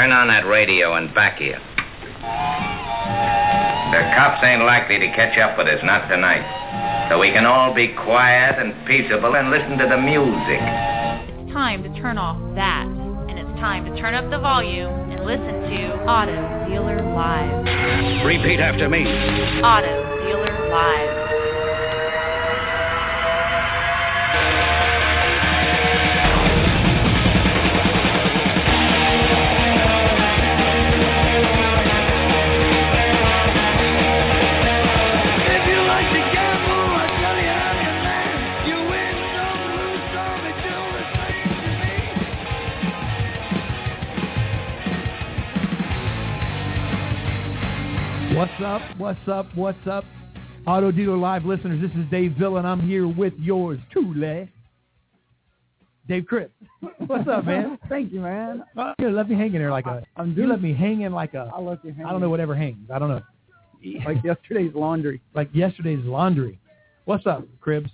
turn on that radio and back here. The cops ain't likely to catch up with us, not tonight. So we can all be quiet and peaceable and listen to the music. It's time to turn off that. And it's time to turn up the volume and listen to Auto Dealer Live. Repeat after me. Auto Dealer Live. What's up? What's up? What's up? Auto Dealer Live listeners, this is Dave Villa, and I'm here with yours truly, Dave Cripps. What's up, man? Thank you, man. Uh, you let me hang in there like a. I'm You doing. let me hang in like a. I'll let you hang. I don't know whatever hangs. I don't know. Like yesterday's laundry. Like yesterday's laundry. What's up, Cribs?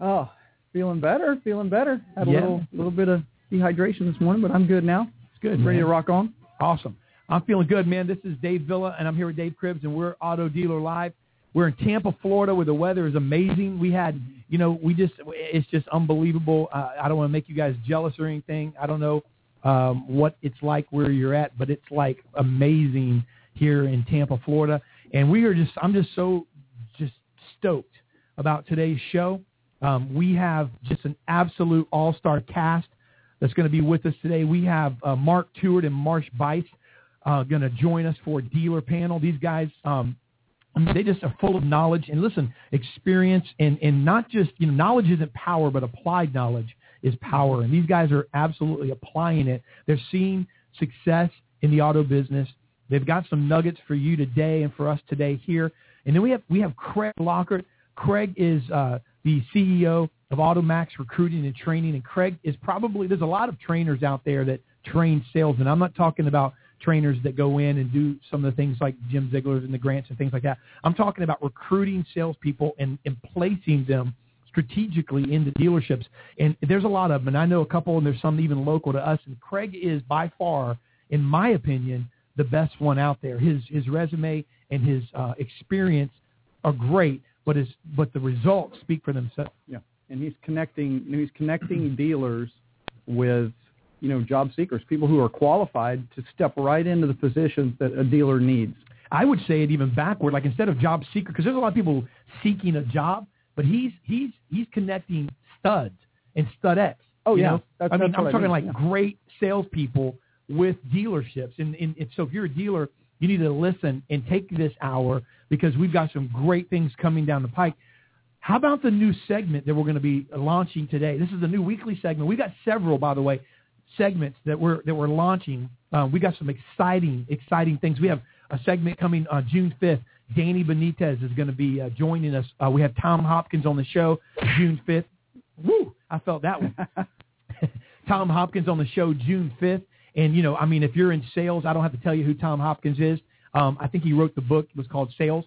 Oh, feeling better. Feeling better. Had a Yeah. little little bit of dehydration this morning, but I'm good now. It's good. Ready man. to rock on. Awesome. I'm feeling good, man. This is Dave Villa, and I'm here with Dave Cribs, and we're Auto Dealer Live. We're in Tampa, Florida, where the weather is amazing. We had, you know, we just, it's just unbelievable. Uh, I don't want to make you guys jealous or anything. I don't know um, what it's like where you're at, but it's like amazing here in Tampa, Florida. And we are just, I'm just so just stoked about today's show. Um, we have just an absolute all-star cast that's going to be with us today. We have uh, Mark Tewart and Marsh Buice uh, going to join us for a dealer panel. These guys, um, they just are full of knowledge and listen, experience and, and not just, you know, knowledge isn't power, but applied knowledge is power. And these guys are absolutely applying it. They're seeing success in the auto business. They've got some nuggets for you today and for us today here. And then we have, we have Craig Lockhart. Craig is uh, the CEO of AutoMax Recruiting and Training. And Craig is probably, there's a lot of trainers out there that train salesmen. I'm not talking about trainers that go in and do some of the things like Jim Ziegler's and the grants and things like that. I'm talking about recruiting salespeople and, and placing them strategically into dealerships. And there's a lot of them, and I know a couple, and there's some even local to us. And Craig is by far, in my opinion, the best one out there. His his resume and his uh, experience are great, but his but the results speak for themselves. Yeah. And he's connecting. He's connecting dealers with you know job seekers, people who are qualified to step right into the positions that a dealer needs. I would say it even backward, like instead of job seeker, because there's a lot of people seeking a job, but he's he's he's connecting studs and studettes. Oh, yeah. That's- I mean, that's I'm what I talking mean, like yeah. great salespeople with dealerships, and, and, and so if you're a dealer, you need to listen and take this hour because we've got some great things coming down the pike. How about the new segment that we're going to be launching today? This is a new weekly segment. We've got several, by the way, segments that we're that we're launching. Uh, we got some exciting, exciting things. We have a segment coming on June 5th. Danny Benitez is going to be uh, joining us. Uh, we have Tom Hopkins on the show June 5th. Woo! I felt that one. Tom Hopkins on the show June 5th. And, you know, I mean, if you're in sales, I don't have to tell you who Tom Hopkins is. Um, I think he wrote the book. It was called Sales.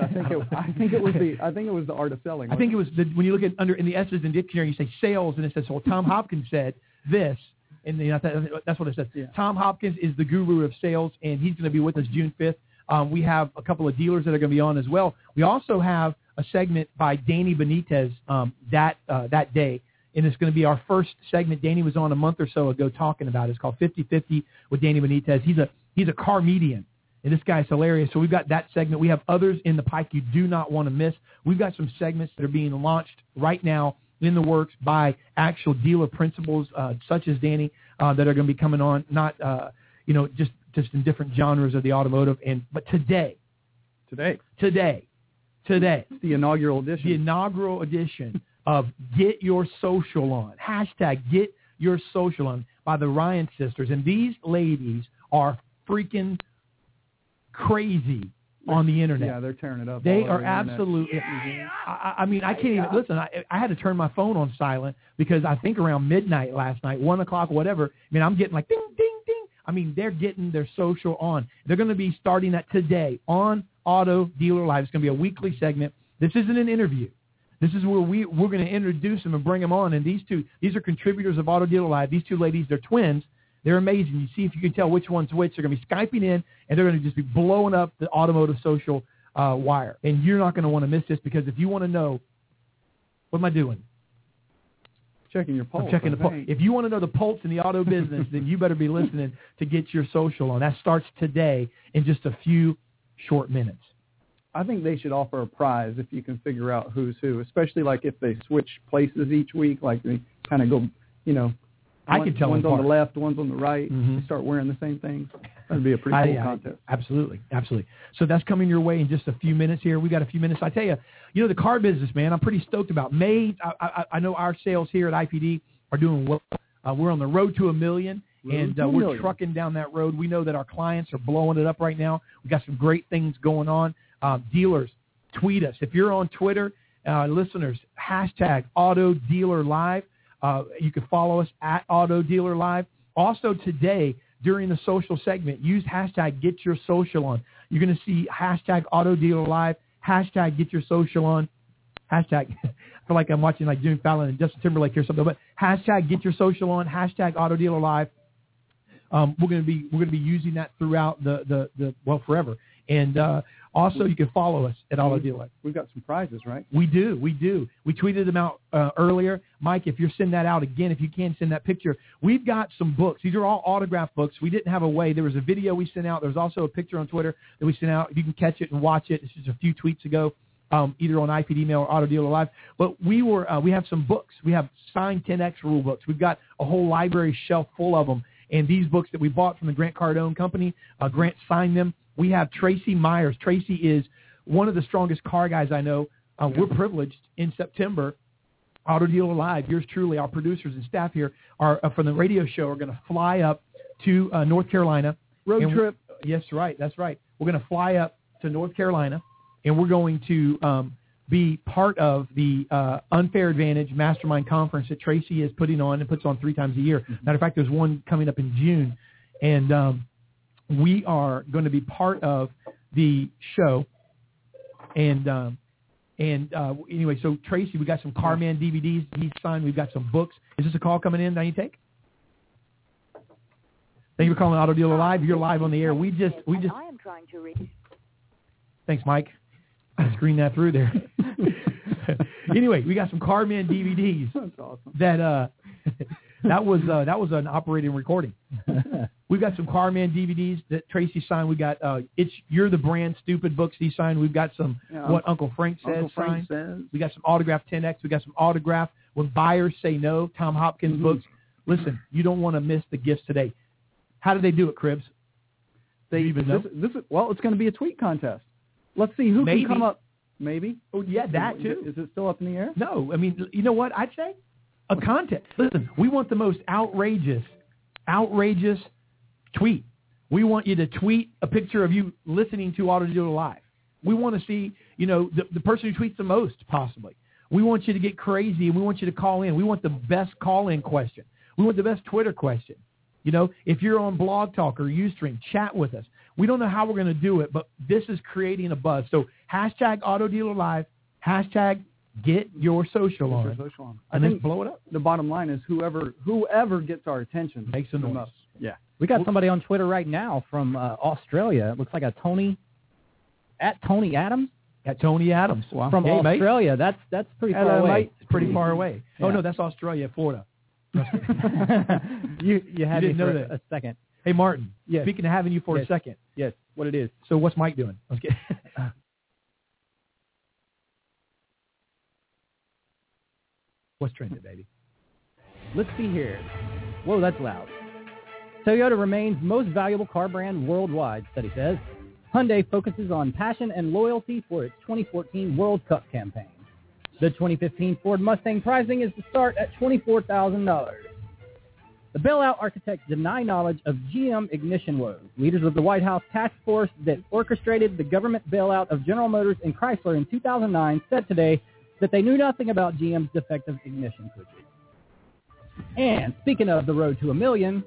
I think it, I think it was the I think it was the art of selling. I think it was the, when you look at under in the S's in dictionary, you say sales, and it says, well, Tom Hopkins said this, and you know, that, that's what it says. Yeah. Tom Hopkins is the guru of sales, and he's going to be with us June 5th. Um, we have a couple of dealers that are going to be on as well. We also have a segment by Danny Benitez um, that uh, that day, and it's going to be our first segment. Danny was on a month or so ago talking about it. It's called 50-50 with Danny Benitez. He's a he's a car median. And this guy's hilarious. So we've got that segment. We have others in the pike you do not want to miss. We've got some segments that are being launched right now in the works by actual dealer principals, uh, such as Danny, uh, that are going to be coming on, not, uh, you know, just, just in different genres of the automotive. And, but today, today today, today, it's the inaugural edition. the inaugural edition of Get Your Social On. Hashtag Get Your Social On by the Ryan sisters. And these ladies are freaking crazy on the internet. yeah, they're tearing it up. They are the absolutely. Mm-hmm. I, I mean, I can't even listen. I, I had to turn my phone on silent because I think around midnight last night, one o'clock, whatever. I mean, I'm getting like ding, ding, ding. I mean, they're getting their social on. They're going to be starting that today on Auto Dealer Live. It's going to be a weekly segment. This isn't an interview. This is where we we're going to introduce them and bring them on. And these two, these are contributors of Auto Dealer Live. These two ladies, they're twins. They're amazing. You see if you can tell which one's which. They're going to be Skyping in, and they're going to just be blowing up the automotive social uh, wire. And you're not going to want to miss this because if you want to know, what am I doing? Checking your pulse. I'm checking the pulse. If you want to know the pulse in the auto business, then you better be listening to get your social on. That starts today in just a few short minutes. I think they should offer a prize if you can figure out who's who, especially like if they switch places each week, like they kind of go, you know, I one- could tell one's on the left, one's on the right. Mhm. They start wearing the same things. That'd be a pretty cool I- contest. Absolutely, absolutely. So that's coming your way in just a few minutes here. We got a few minutes. I tell you, you know, the car business, man. I'm pretty stoked about. May I, I, I know our sales here at IPD are doing well. Uh, we're on the road to a million, Road and uh, we're million. trucking down that road. We know that our clients are blowing it up right now. We got some great things going on. Um, dealers, tweet us if you're on Twitter. Uh, listeners, hashtag Auto Dealer Live. Uh, you can follow us at Auto Dealer Live. Also today, during the social segment, use hashtag Get Your Social On. You're going to see hashtag Auto Dealer Live, hashtag Get Your Social On, hashtag. I feel like I'm watching like Jimmy Fallon and Justin Timberlake or something, but hashtag Get Your Social On, hashtag Auto Dealer Live. Um, we're going to be we're going to be using that throughout the the, the well forever. And uh, also, you can follow us at Auto Dealer. Live. We've got some prizes, right? We do, we do. We tweeted them out uh, earlier. Mike, if you're sending that out again, if you can send that picture, we've got some books. These are all autograph books. We didn't have a way. There was a video we sent out. There was also a picture on Twitter that we sent out. If you can catch it and watch it, it's just a few tweets ago, um, either on IPD Email or Auto Dealer Live. But we were, uh, we have some books. We have signed 10X rule books. We've got a whole library shelf full of them. And these books that we bought from the Grant Cardone Company, uh, Grant signed them. We have Tracy Myers. Tracy is one of the strongest car guys I know. Uh, we're privileged in September. Auto Dealer Live, yours truly, our producers and staff here are uh, from the radio show are going to fly up to uh, North Carolina. Road trip. Yes, right. That's right. We're going to fly up to North Carolina, and we're going to um, be part of the uh, Unfair Advantage Mastermind Conference that Tracy is putting on and puts on three times a year. Matter of fact, there's one coming up in June, and um, we are going to be part of the show. And um, and uh, anyway, so Tracy, we got some Carman DVDs he's signed. We've got some books. Is this a call coming in that you take? Thank you for calling Auto Dealer Live. You're live on the air. We just we just I am trying to reach. Thanks, Mike. I screened that through there. anyway, we got some Carman DVDs That's awesome. that uh that was uh that was an operating recording. We've got some Carman DVDs that Tracy signed. We got uh it's You're the Brand Stupid books he signed. We've got some Yeah, what Uncle Frank says Uncle Frank signed. says. We got some autograph 10X. We got some autograph When Buyers Say No, Tom Hopkins Mhm. books. Listen, you don't want to miss the gifts today. How do they do it, Cribs? They Do even know? this, this is, well, it's going to be a tweet contest. Let's see who Maybe. can come up. Maybe. Oh, yeah, that too. Is it still up in the air? No, I mean, you know what I'd say? A contest. Listen, we want the most outrageous, outrageous tweet. We want you to tweet a picture of you listening to Auto Dealer Live. We want to see, you know, the, the person who tweets the most, possibly. We want you to get crazy, and we want you to call in. We want the best call-in question. We want the best Twitter question. You know, if you're on Blog Talk or Ustream, chat with us. We don't know how we're going to do it, but this is creating a buzz. So hashtag Auto Dealer Live, hashtag Get Your Social Get on, your social on. I and then think blow it up. the bottom line is whoever whoever gets our attention Makes a the noise. Yeah. We got somebody on Twitter right now from uh, Australia. It looks like a Tony at Tony Adams At Tony Adams from Hey, mate. Australia. That's that's pretty far Hello, away. mate. It's pretty far away. Oh no, that's Australia, Florida. you you had didn't me know for that. a second. Hey Martin. Yes. Speaking of having you for Yes. a second, Yes, what it is. so what's Mike doing? I was kidding. What's trending, baby? Let's see here. Whoa, that's loud. Toyota remains most valuable car brand worldwide, study says. Hyundai focuses on passion and loyalty for its 2014 World Cup campaign. The 2015 Ford Mustang pricing is to start at $24,000. The bailout architects deny knowledge of GM ignition woes. Leaders of the White House task force that orchestrated the government bailout of General Motors and Chrysler in 2009 said today that they knew nothing about GM's defective ignition switches. And speaking of the road to a million,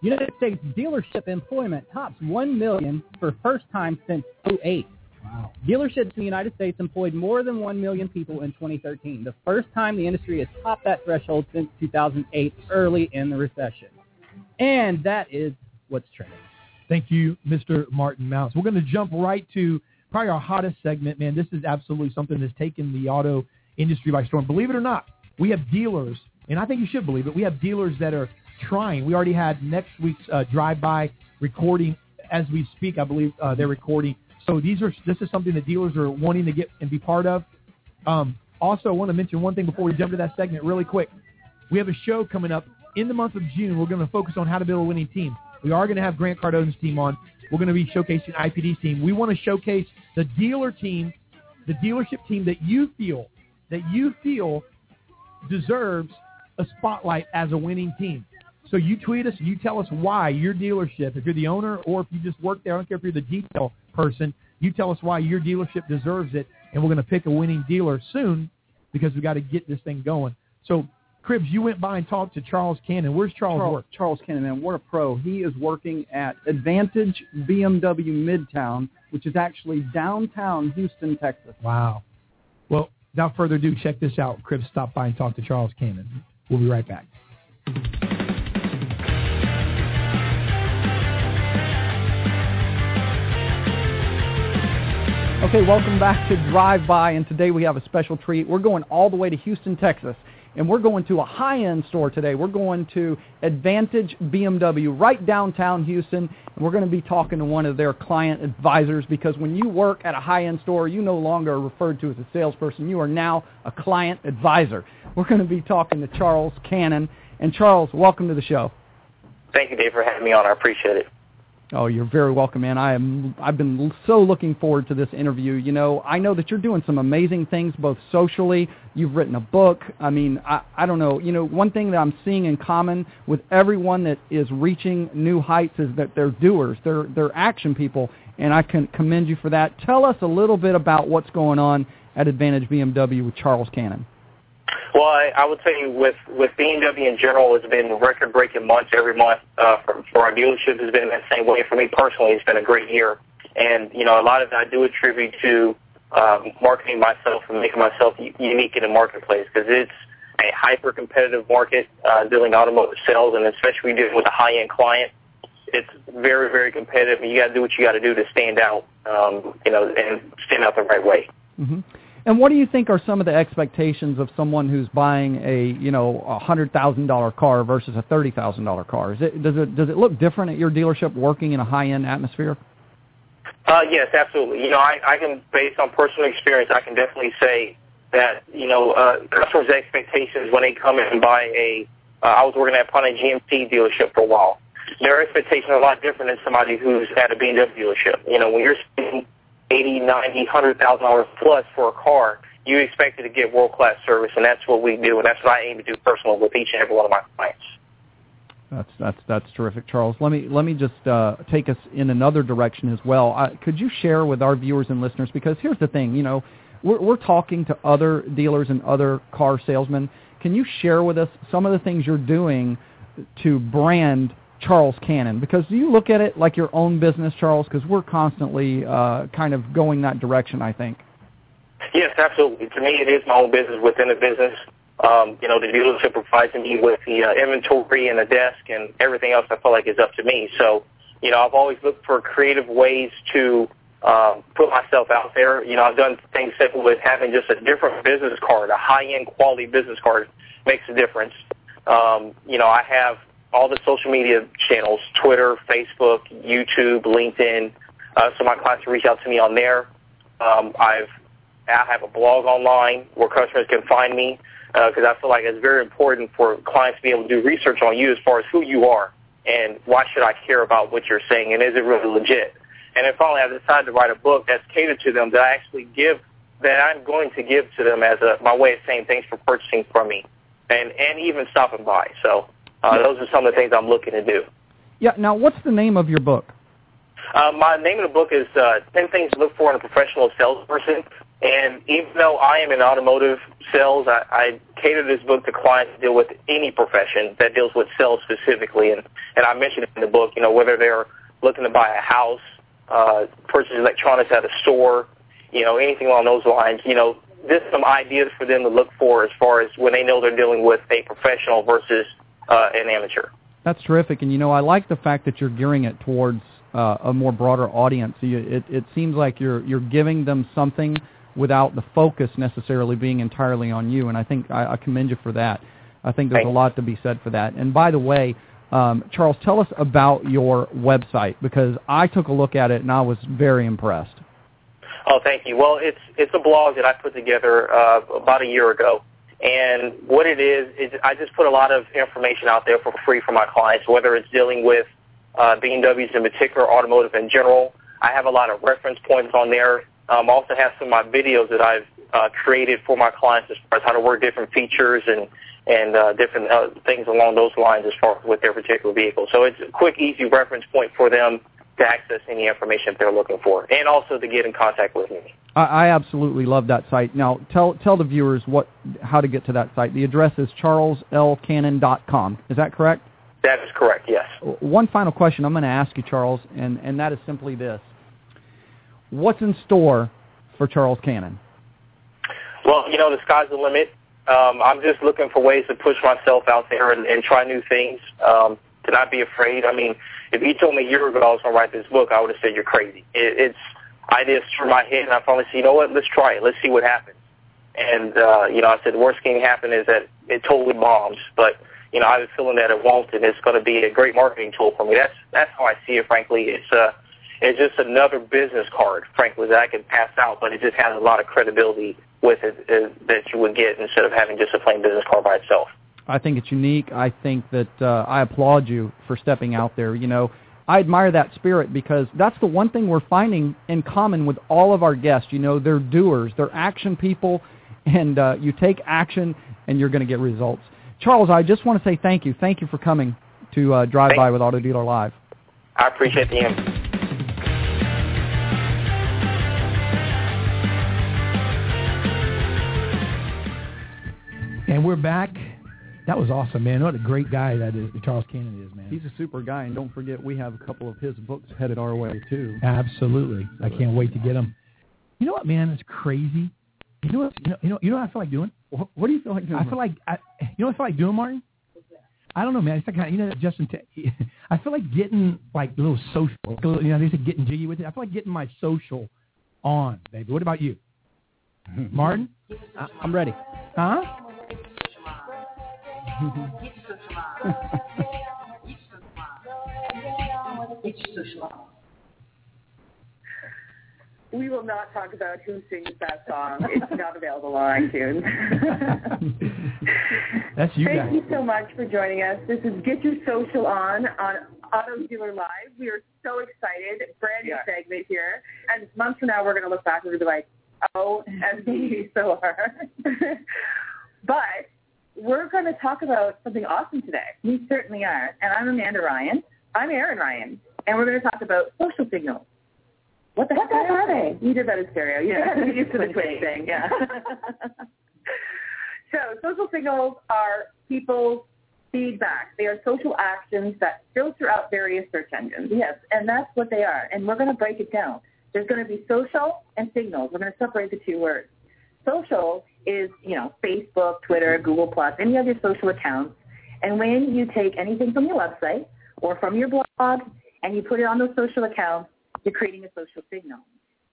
United States dealership employment tops 1 million for first time since 08. Wow. Dealerships in the United States employed more than 1 million people in 2013, the first time the industry has topped that threshold since 2008, early in the recession. And that is what's trending. Thank you, Mr. Martin Mouse. We're going to jump right to probably our hottest segment, man. This is absolutely something that's taken the auto industry by storm. Believe it or not, we have dealers, and I think you should believe it. We have dealers that are trying. We already had next week's uh, drive-by recording as we speak. I believe uh, they're recording. So these are this is something that dealers are wanting to get and be part of. Um, also, I want to mention one thing before we jump to that segment really quick. We have a show coming up in the month of June. We're going to focus on how to build a winning team. We are going to have Grant Cardone's team on. We're going to be showcasing IPD's team. We want to showcase the dealer team, the dealership team that you feel that you feel deserves a spotlight as a winning team. So you tweet us, you tell us why your dealership, if you're the owner or if you just work there, I don't care if you're the detail person, you tell us why your dealership deserves it, and we're going to pick a winning dealer soon because we got to get this thing going. So, Cribs, you went by and talked to Charles Cannon. Where's Charles, Charles, work? Charles Cannon, man, what a pro. He is working at Advantage BMW Midtown, which is actually downtown Houston, Texas. Wow. Well, without further ado, check this out. Cribs, stop by and talk to Charles Cannon. We'll be right back. Okay, welcome back to Drive By, and today we have a special treat. We're going all the way to Houston, Texas, and we're going to a high-end store today. We're going to Advantage BMW right downtown Houston, and we're going to be talking to one of their client advisors because when you work at a high-end store, you no longer are referred to as a salesperson. You are now a client advisor. We're going to be talking to Charles Cannon. And Charles, welcome to the show. Thank you, Dave, for having me on. I appreciate it. Oh, you're very welcome, man. I am. I've been so looking forward to this interview. You know, I know that you're doing some amazing things, both socially. You've written a book. I mean, I, I don't know. You know, one thing that I'm seeing in common with everyone that is reaching new heights is that they're doers. They're they're action people, and I can commend you for that. Tell us a little bit about what's going on at Advantage BMW with Charles Cannon. Well, I, I would say with with BMW in general, it's been record-breaking months every month uh, for, for our dealership. Has been that same way for me personally. It's been a great year, and you know, a lot of it I do attribute to um, marketing myself and making myself unique in the marketplace because it's a hyper-competitive market uh, dealing automotive sales, and especially dealing with a high-end client. It's very, very competitive, and you got to do what you got to do to stand out, um, you know, and stand out the right way. hmm And what do you think are some of the expectations of someone who's buying a you know a hundred thousand dollar car versus a thirty thousand dollar car? Is it does it does it look different at your dealership working in a high end atmosphere? Uh, yes, absolutely. You know, I, I can, based on personal experience, I can definitely say that, you know, uh, customers' expectations when they come in and buy a, uh, I was working at upon a GMC dealership for a while. Their expectations are a lot different than somebody who's at a BMW dealership. You know, when you're eighty, ninety, hundred thousand dollars plus for a car, you expect it to get world class service, and that's what we do, and that's what I aim to do personally with each and every one of my clients. That's that's that's terrific, Charles. Let me let me just uh, take us in another direction as well. Uh, could you share with our viewers and listeners? Because here's the thing, you know, we're, we're talking to other dealers and other car salesmen. Can you share with us some of the things you're doing to brand Charles Cannon? Because do you look at it like your own business, Charles? Because we're constantly uh, kind of going that direction. I think. Yes, absolutely. To me, it is my own business within a business. Um, you know, the dealership provides me with the uh, inventory and the desk and everything else I feel like is up to me. So, you know, I've always looked for creative ways to um, put myself out there. You know, I've done things simple with having just a different business card, a high-end quality business card makes a difference. Um, you know, I have all the social media channels, Twitter, Facebook, YouTube, LinkedIn. Uh, so my clients can reach out to me on there. Um, I've I have a blog online where customers can find me because I feel like it's very important for clients to be able to do research on you as far as who you are and why should I care about what you're saying and is it really legit. And then finally, I decided to write a book that's catered to them that I actually give that I'm going to give to them as a my way of saying thanks for purchasing from me and and even stopping by. So uh, those are some of the things I'm looking to do. Yeah. Now, what's the name of your book? Uh, my name of the book is uh, 10 Things to Look For in a Professional Salesperson. And even though I am in automotive sales, I, I cater this book to clients that deal with any profession that deals with sales specifically. And, and I mentioned in the book, you know, whether they're looking to buy a house, uh, purchase electronics at a store, you know, anything along those lines, you know, just some ideas for them to look for as far as when they know they're dealing with a professional versus uh, an amateur. That's terrific, and you know I like the fact that you're gearing it towards uh, a more broader audience. You, it, it seems like you're you're giving them something without the focus necessarily being entirely on you, and I think I, I commend you for that. I think there's Thanks. a lot to be said for that. And by the way, um, Charles, tell us about your website because I took a look at it and I was very impressed. Oh, thank you. Well, it's it's a blog that I put together uh, about a year ago, and what it is is I just put a lot of information out there for free for my clients, whether it's dealing with uh, BMWs in particular, automotive in general. I have a lot of reference points on there. Um, I also have some of my videos that I've uh, created for my clients as far as how to work different features and and uh, different uh, things along those lines as far as with their particular vehicle. So it's a quick, easy reference point for them to access any information that they're looking for, and also to get in contact with me. I, I absolutely love that site. Now, tell tell the viewers what how to get to that site. The address is charleslcannon.com. Is that correct? That is correct. Yes. One final question I'm going to ask you, Charles, and, and that is simply this. What's in store for Charles Cannon? Well, you know, the sky's the limit. Um, I'm just looking for ways to push myself out there and, and try new things. Um, to not be afraid. I mean, if you told me a year ago I was going to write this book, I would have said you're crazy. It, it's ideas through my head, and I finally said, you know what? Let's try it. Let's see what happens. And uh, you know, I said the worst thing can happen is that it totally bombs. But you know, I have a feeling that it won't, and it's going to be a great marketing tool for me. That's that's how I see it. Frankly, it's uh, it's just another business card, frankly, that I can pass out, but it just has a lot of credibility with it uh, that you would get instead of having just a plain business card by itself. I think it's unique. I think that uh, I applaud you for stepping out there. You know, I admire that spirit because that's the one thing we're finding in common with all of our guests. You know, they're doers, they're action people, and uh, you take action and you're going to get results. Charles, I just want to say thank you. Thank you for coming to uh, Drive Thank- By with Auto Dealer Live. I appreciate the invite. And we're back. That was awesome, man. What a great guy that is, Charles Cannon is, man. He's a super guy, and don't forget we have a couple of his books headed our way too. Absolutely. I can't wait to get them. You know what, man? It's crazy. You know what? You know, you know, you know what I feel like doing? What, what do you feel like doing? I feel like I, you know what I feel like doing, Martin. I don't know, man. It's like you know, that Justin. T- I feel like getting like a little social. Like a little, you know, they said getting jiggy with it. I feel like getting my social on, baby. What about you, Martin? I- I'm ready. Huh? We will not talk about who sings that song. It's not available on iTunes. That's you Thank guys. you so much for joining us. This is Get Your Social On on Auto Dealer Live. We are so excited. Brand new segment here. And months from now, we're going to look back and we're going to be like, oh, and we so are. but we're going to talk about something awesome today. We certainly are. And I'm Amanda Ryan. I'm Erin Ryan. And we're going to talk about social signals. What the heck are they? You did that in stereo. You to used to the Twitch thing. Yeah. so social signals are people's feedback. They are social actions that filter out various search engines. Yes, and that's what they are. And we're going to break it down. There's going to be social and signals. We're going to separate the two words. Social is, you know, Facebook, Twitter, Google Plus, any your social accounts. And when you take anything from your website or from your blog and you put it on those social accounts, you're creating a social signal.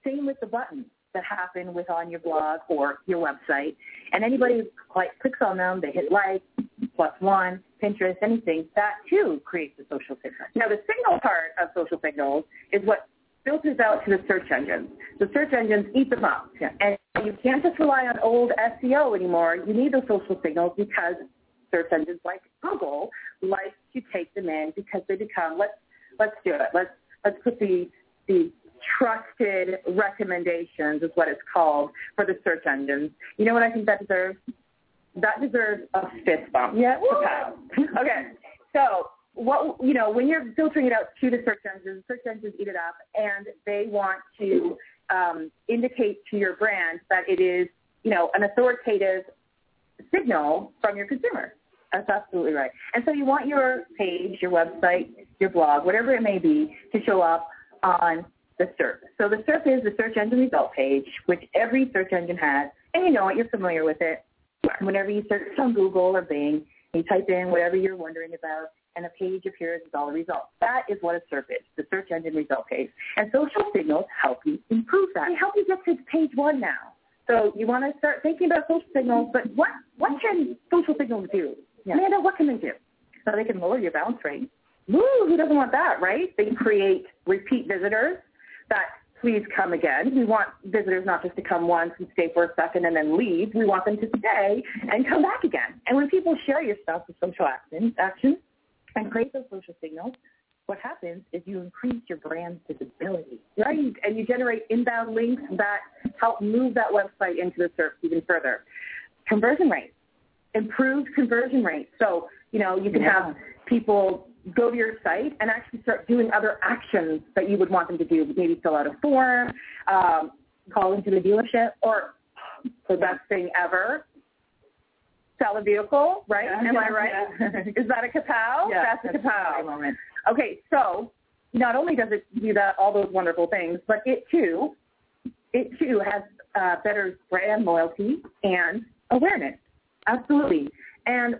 Same with the buttons that happen with on your blog or your website. And anybody who clicks on them, they hit like, plus one, Pinterest, anything, that too creates a social signal. Now the signal part of social signals is what filters out to the search engines. The search engines eat them up. And you can't just rely on old SEO anymore. You need those social signals because search engines like Google like to take them in because they become let's let's do it. Let's let's put the the trusted recommendations is what it's called for the search engines. You know what I think that deserves? That deserves a fist bump. Yeah. okay. So what you know when you're filtering it out to the search engines, the search engines eat it up, and they want to um, indicate to your brand that it is you know an authoritative signal from your consumer. That's absolutely right. And so you want your page, your website, your blog, whatever it may be, to show up on the SERP. So the SERP is the search engine result page, which every search engine has, and you know it, you're familiar with it. Whenever you search on Google or Bing, you type in whatever you're wondering about, and a page appears with all the results. That is what a SERP is, the search engine result page. And social signals help you improve that. They help you get to page one now. So you want to start thinking about social signals, but what, what can social signals do? Amanda, what can they do? So they can lower your bounce rate. Woo, who doesn't want that, right? They can create repeat visitors that please come again. We want visitors not just to come once and stay for a second and then leave. We want them to stay and come back again. And when people share your stuff with social actions, actions and create those social signals, what happens is you increase your brand visibility, right? And you generate inbound links that help move that website into the search even further. Conversion rate, improved conversion rate. So, you know, you can have people go to your site and actually start doing other actions that you would want them to do. Maybe fill out a form, um, call into the dealership, or the best thing ever, sell a vehicle, right? Am I right? Is that a kapow? Yeah, that's a that's a kapow. moment. Okay, so not only does it do that, all those wonderful things, but it too, it too has uh, better brand loyalty and awareness. Absolutely. And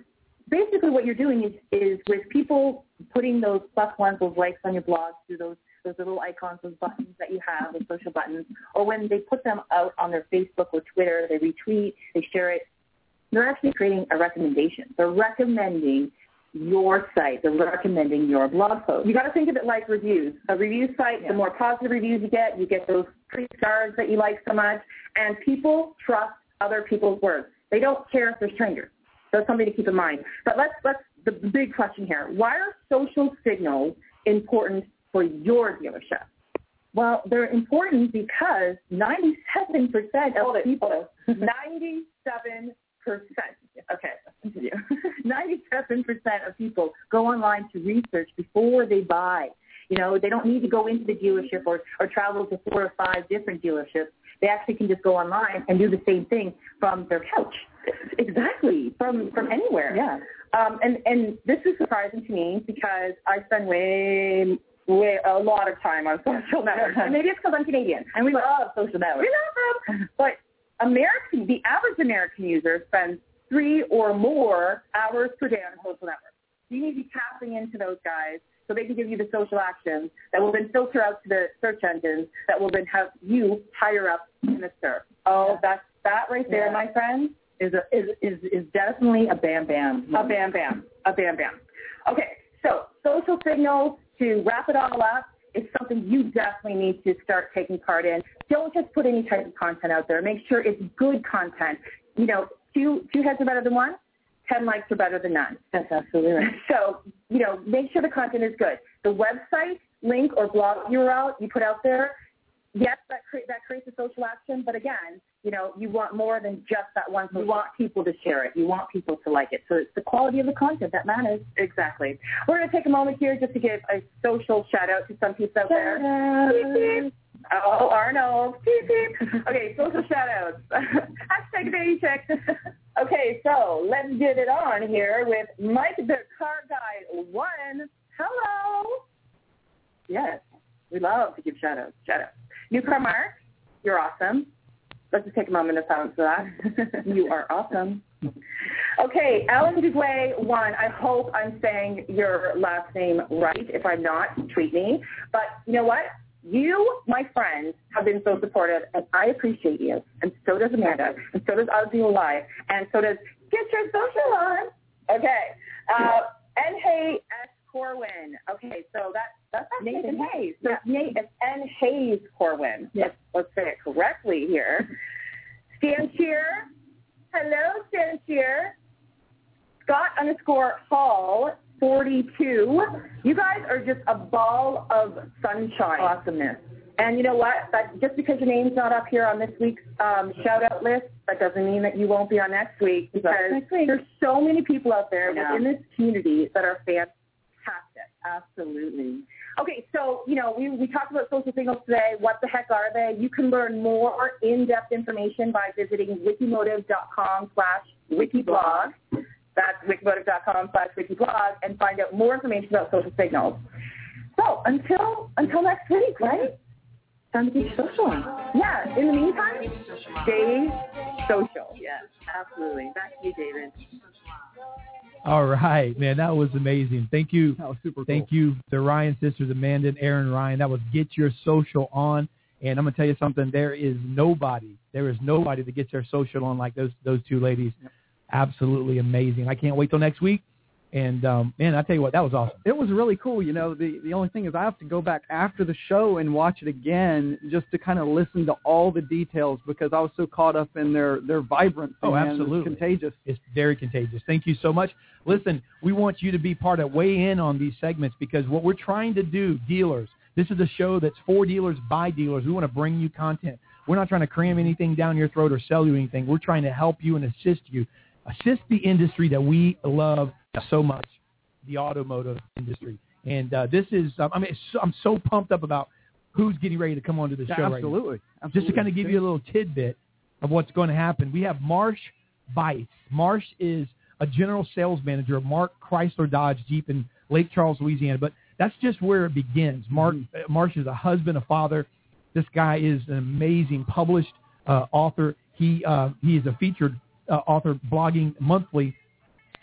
basically what you're doing is, is with people putting those plus ones, those likes on your blog through those those little icons, those buttons that you have, those social buttons, or when they put them out on their Facebook or Twitter, they retweet, they share it, they're actually creating a recommendation. They're recommending your site. They're recommending your blog post. You got to think of it like reviews. A review site, the more positive reviews you get, you get those three stars that you like so much, and people trust other people's words. They don't care if they're strangers. So it's something to keep in mind. But let's let's the big question here: Why are social signals important for your dealership? Well, they're important because 97% of people, 97 percent. Okay, continue. Ninety-seven percent of people go online to research before they buy. You know, they don't need to go into the dealership or, or travel to four or five different dealerships. They actually can just go online and do the same thing from their couch. Exactly, from from anywhere. Yeah. Um, and and this is surprising to me because I spend way way a lot of time on social networks. and maybe it's because I'm Canadian and we love social networks. We love them, but American, the average American user spends three or more hours per day on a social networks. You need to be tapping into those guys so they can give you the social actions that will then filter out to the search engines that will then have you higher up in the search. Oh, that's that right there, Yeah. my friend. Is a, is is is definitely a bam bam. A bam bam. A bam bam. Okay, so social signals, to wrap it all up, is something you definitely need to start taking part in. Don't just put any type of content out there. Make sure it's good content. You know, two two heads are better than one. Ten likes are better than none. That's absolutely right. So, you know, make sure the content is good. The website link or blog URL you put out there, yes, that cre- that creates a social action. But again, you know, you want more than just that one. You want people to share it. You want people to like it. So it's the quality of the content that matters. Exactly. We're going to take a moment here just to give a social shout out to some people out there. Beep, beep. Oh, Arnold. Beep, beep. Okay, social shout outs. Hashtag baby check. Okay, so let's get it on here with Mike the Car Guy One. Hello. Yes, we love to give shout outs. Shout outs. New car Mark, you're awesome. Let's just take a moment of silence for that. you are awesome. Okay, Alan Duguay one. I hope I'm saying your last name right. If I'm not, tweet me. But you know what? You, my friends, have been so supportive, and I appreciate you. And so does Amanda, and so does Audio Live, and so does Get Your Social On. Okay. Uh, N. Hay S. Corwin. Okay, so that, that's Nathan Hayes. So it's Nate, it's N. Hayes Corwin. Let's, let's say it correctly here. Stan Shear. Hello, Stan Shear. Scott underscore Hall 42. You guys are just a ball of sunshine. Awesomeness. And you know what? That just because your name's not up here on this week's um, shout out list, that doesn't mean that you won't be on next week because there's so many people out there Yeah. within this community that are fantastic. Absolutely. Okay, so, you know, we, we talked about social signals today. What the heck are they? You can learn more in-depth information by visiting wikimotive.com slash wikiblog. That's wikimotive.com slash wikiblog and find out more information about social signals. So until until next week, right? Time to be social. Yeah, in the meantime, stay social. Yes, absolutely. Back to you, David. All right, man, that was amazing. Thank you. That was super cool. Thank you, the Ryan sisters, Amanda and Erin Ryan. That was Get Your Social On. And I'm gonna tell you something. There is nobody, there is nobody that gets their social on like those those two ladies. Absolutely amazing. I can't wait till next week. And um, man, I tell you what, that was awesome. It was really cool. You know, the the only thing is I have to go back after the show and watch it again just to kind of listen to all the details because I was so caught up in their their vibrancy. Oh, man. Absolutely. contagious. It's very contagious. Thank you so much. Listen, we want you to be part of weigh in on these segments because what we're trying to do, dealers, this is a show that's for dealers by dealers. We want to bring you content. We're not trying to cram anything down your throat or sell you anything. We're trying to help you and assist you, assist the industry that we love so much, the automotive industry. And uh, this is, um, I mean, so, I'm so pumped up about who's getting ready to come onto the Yeah, show right now. absolutely. Just to kind of give you a little tidbit of what's going to happen, we have Marsh Buice. Marsh is a general sales manager of Mark Chrysler Dodge Jeep in Lake Charles, Louisiana. But that's just where it begins. Mark uh, Marsh is a husband, a father. This guy is an amazing published uh, author. He uh, he is a featured uh, author blogging monthly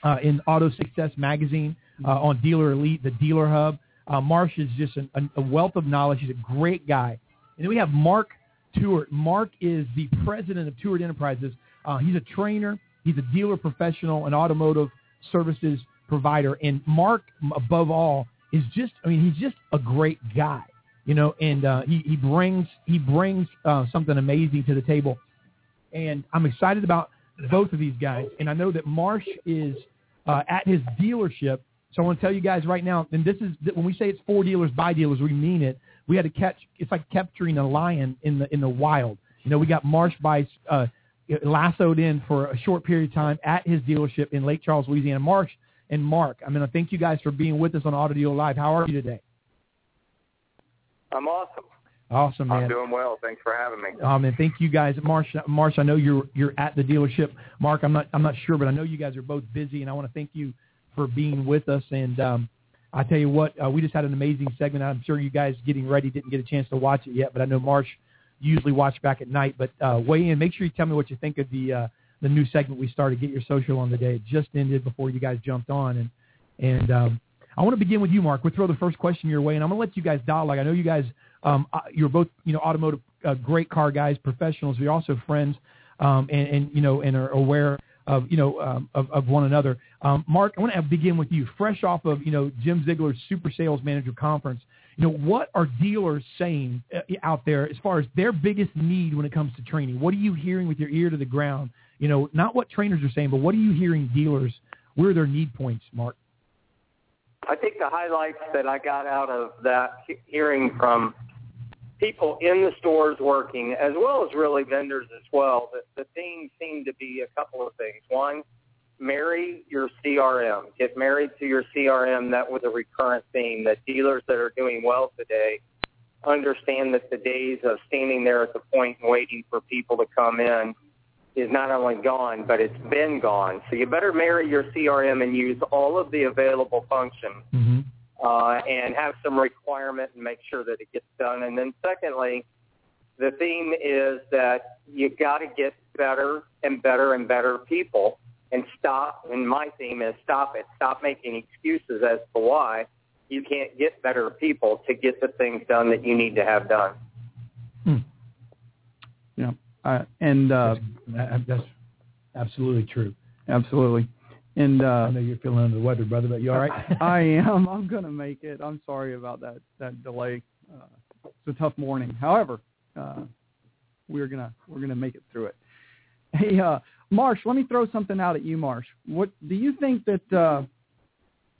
uh, in Auto Success magazine uh, on Dealer Elite, the Dealer Hub. Uh, Marsh is just an, a wealth of knowledge. He's a great guy. And then we have Mark Tewart. Mark is the president of Tewart Enterprises. Uh, he's a trainer. He's a dealer professional, an automotive services provider. And Mark, above all, is just, I mean, he's just a great guy, you know, and uh, he, he brings, he brings uh, something amazing to the table. And I'm excited about both of these guys. And I know that Marsh is uh, at his dealership. So I want to tell you guys right now, and this is when we say it's for dealers by dealers, we mean it. We had to catch. It's like capturing a lion in the in the wild. You know, we got Marsh Buice uh, lassoed in for a short period of time at his dealership in Lake Charles, Louisiana. Marsh and Mark, I'm going to thank you guys for being with us on Deal Live. How are you today? I'm awesome. Awesome, man. I'm doing well. Thanks for having me. Um, and thank you guys, Marsh. Marsh, I know you're you're at the dealership. Mark, I'm not I'm not sure, but I know you guys are both busy, and I want to thank you for being with us. And um, I tell you what, uh, we just had an amazing segment. I'm sure you guys getting ready didn't get a chance to watch it yet, but I know Marsh usually watch back at night. But uh, weigh in. Make sure you tell me what you think of the uh, the new segment we started. Get your social on the day. It just ended before you guys jumped on, and and um, I want to begin with you, Mark. We'll throw the first question your way, and I'm going to let you guys dialogue. I know you guys, um, uh, you're both, you know, automotive, uh, great car guys, professionals. You're also friends, um, and, and you know, and are aware of, you know, um, of, of one another. Um, Mark, I want to begin with you. Fresh off of, you know, Jim Ziegler's Super Sales Manager Conference, you know, what are dealers saying uh, out there as far as their biggest need when it comes to training? What are you hearing with your ear to the ground? You know, not what trainers are saying, but what are you hearing dealers? Where are their need points, Mark? I think the highlights that I got out of that hearing from people in the stores working, as well as really vendors as well, that the theme seemed to be a couple of things. One, marry your CRM. Get married to your CRM. That was a recurrent theme that dealers that are doing well today understand that the days of standing there at the point and waiting for people to come in is not only gone, but it's been gone. So you better marry your CRM and use all of the available functions Mm-hmm. uh, and have some requirement and make sure that it gets done. And then secondly, the theme is that you got to get better and better and better people and stop. And my theme is stop it. Stop making excuses as to why you can't get better people to get the things done that you need to have done. Yeah. Uh, and uh, That- That's absolutely true. absolutely. And I uh, know you're feeling under the weather, brother, but you all right? I am. I'm gonna make it. I'm sorry about that that delay. Uh, it's a tough morning. However, uh, we're gonna we're gonna make it through it. Hey, uh, Marsh, let me throw something out at you, Marsh. What do you think that uh,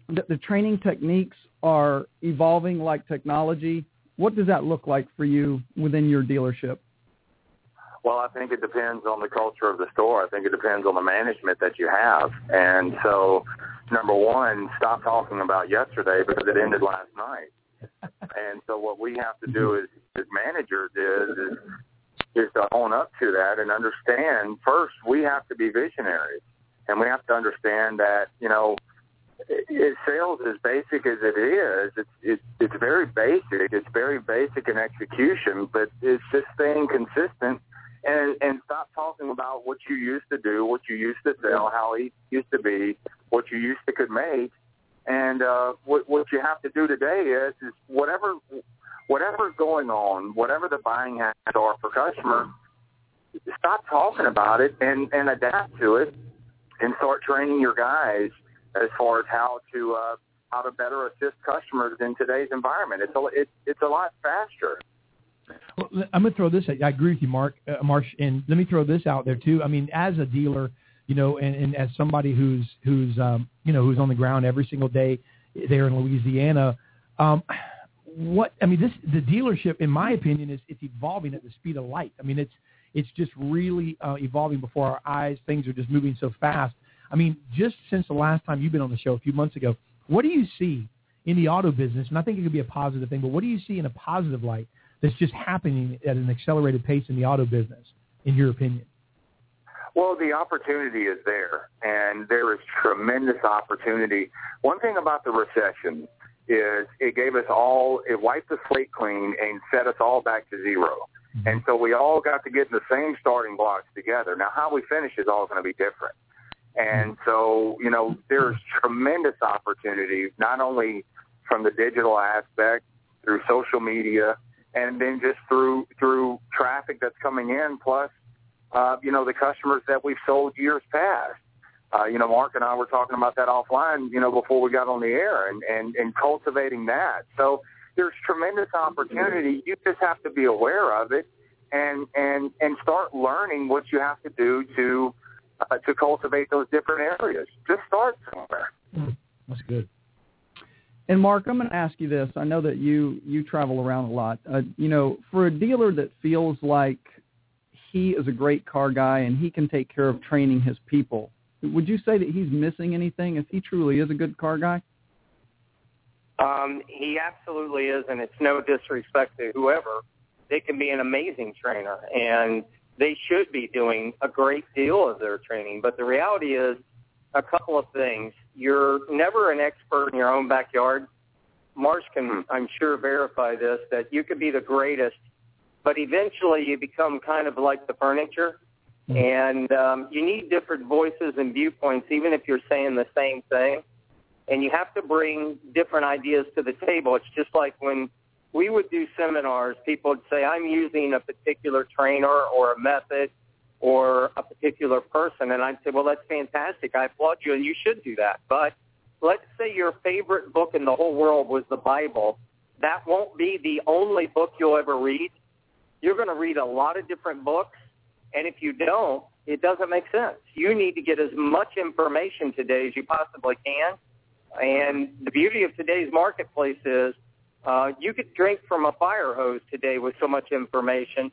that the training techniques are evolving like technology? What does that look like for you within your dealership? Well, I think it depends on the culture of the store. I think it depends on the management that you have. And so, number one, stop talking about yesterday because it ended last night. and so, what we have to do as, as managers is, is is to own up to that and understand. First, we have to be visionaries, and we have to understand that you know it, sales as basic as it is, it's it, it's very basic. It's very basic in execution, but it's just staying consistent and and stop talking about what you used to do, what you used to sell, how it used to be, what you used to could make. And uh, what what you have to do today is is whatever whatever's going on, whatever the buying habits are for customers, stop talking about it and and adapt to it, and start training your guys as far as how to uh, how to better assist customers in today's environment. It's a it, it's a lot faster. Well, I'm going to throw this. At, I agree with you, Mark uh, Marsh, and let me throw this out there too. I mean, as a dealer, you know, and, and as somebody who's who's um, you know who's on the ground every single day there in Louisiana, um, what I mean, this the dealership, in my opinion, is it's evolving at the speed of light. I mean, it's it's just really uh, evolving before our eyes. Things are just moving so fast. I mean, just since the last time you've been on the show a few months ago, what do you see in the auto business? And I think it could be a positive thing, but what do you see in a positive light that's just happening at an accelerated pace in the auto business, in your opinion? Well, the opportunity is there, and there is tremendous opportunity. One thing about the recession is it gave us all, it wiped the slate clean and set us all back to 0 mm-hmm. And so we all got to get in the same starting blocks together. Now, how we finish is all going to be different. And mm-hmm. so, you know, there's tremendous opportunity, not only from the digital aspect, through social media, and then just through through traffic that's coming in, plus, uh, you know, the customers that we've sold years past. Uh, you know, Mark and I were talking about that offline, you know, before we got on the air, and and and cultivating that. So there's tremendous opportunity. You just have to be aware of it, and and and start learning what you have to do to uh, to cultivate those different areas. Just start somewhere. That's good. And Mark, I'm going to ask you this. I know that you you travel around a lot. Uh, you know, for a dealer that feels like he is a great car guy and he can take care of training his people, would you say that he's missing anything if he truly is a good car guy? Um, he absolutely is, and it's no disrespect to whoever. They can be an amazing trainer, and they should be doing a great deal of their training. But the reality is a couple of things. You're never an expert in your own backyard. Marsh can, I'm sure, verify this, that you could be the greatest, but eventually you become kind of like the furniture. And um, you need different voices and viewpoints, even if you're saying the same thing. And you have to bring different ideas to the table. It's just like when we would do seminars, people would say, I'm using a particular trainer or a method or a particular person. And I'd say, well, that's fantastic. I applaud you and you should do that. But let's say your favorite book in the whole world was the Bible. That won't be the only book you'll ever read. You're going to read a lot of different books. And if you don't, it doesn't make sense. You need to get as much information today as you possibly can. And the beauty of today's marketplace is uh, you could drink from a fire hose today with so much information.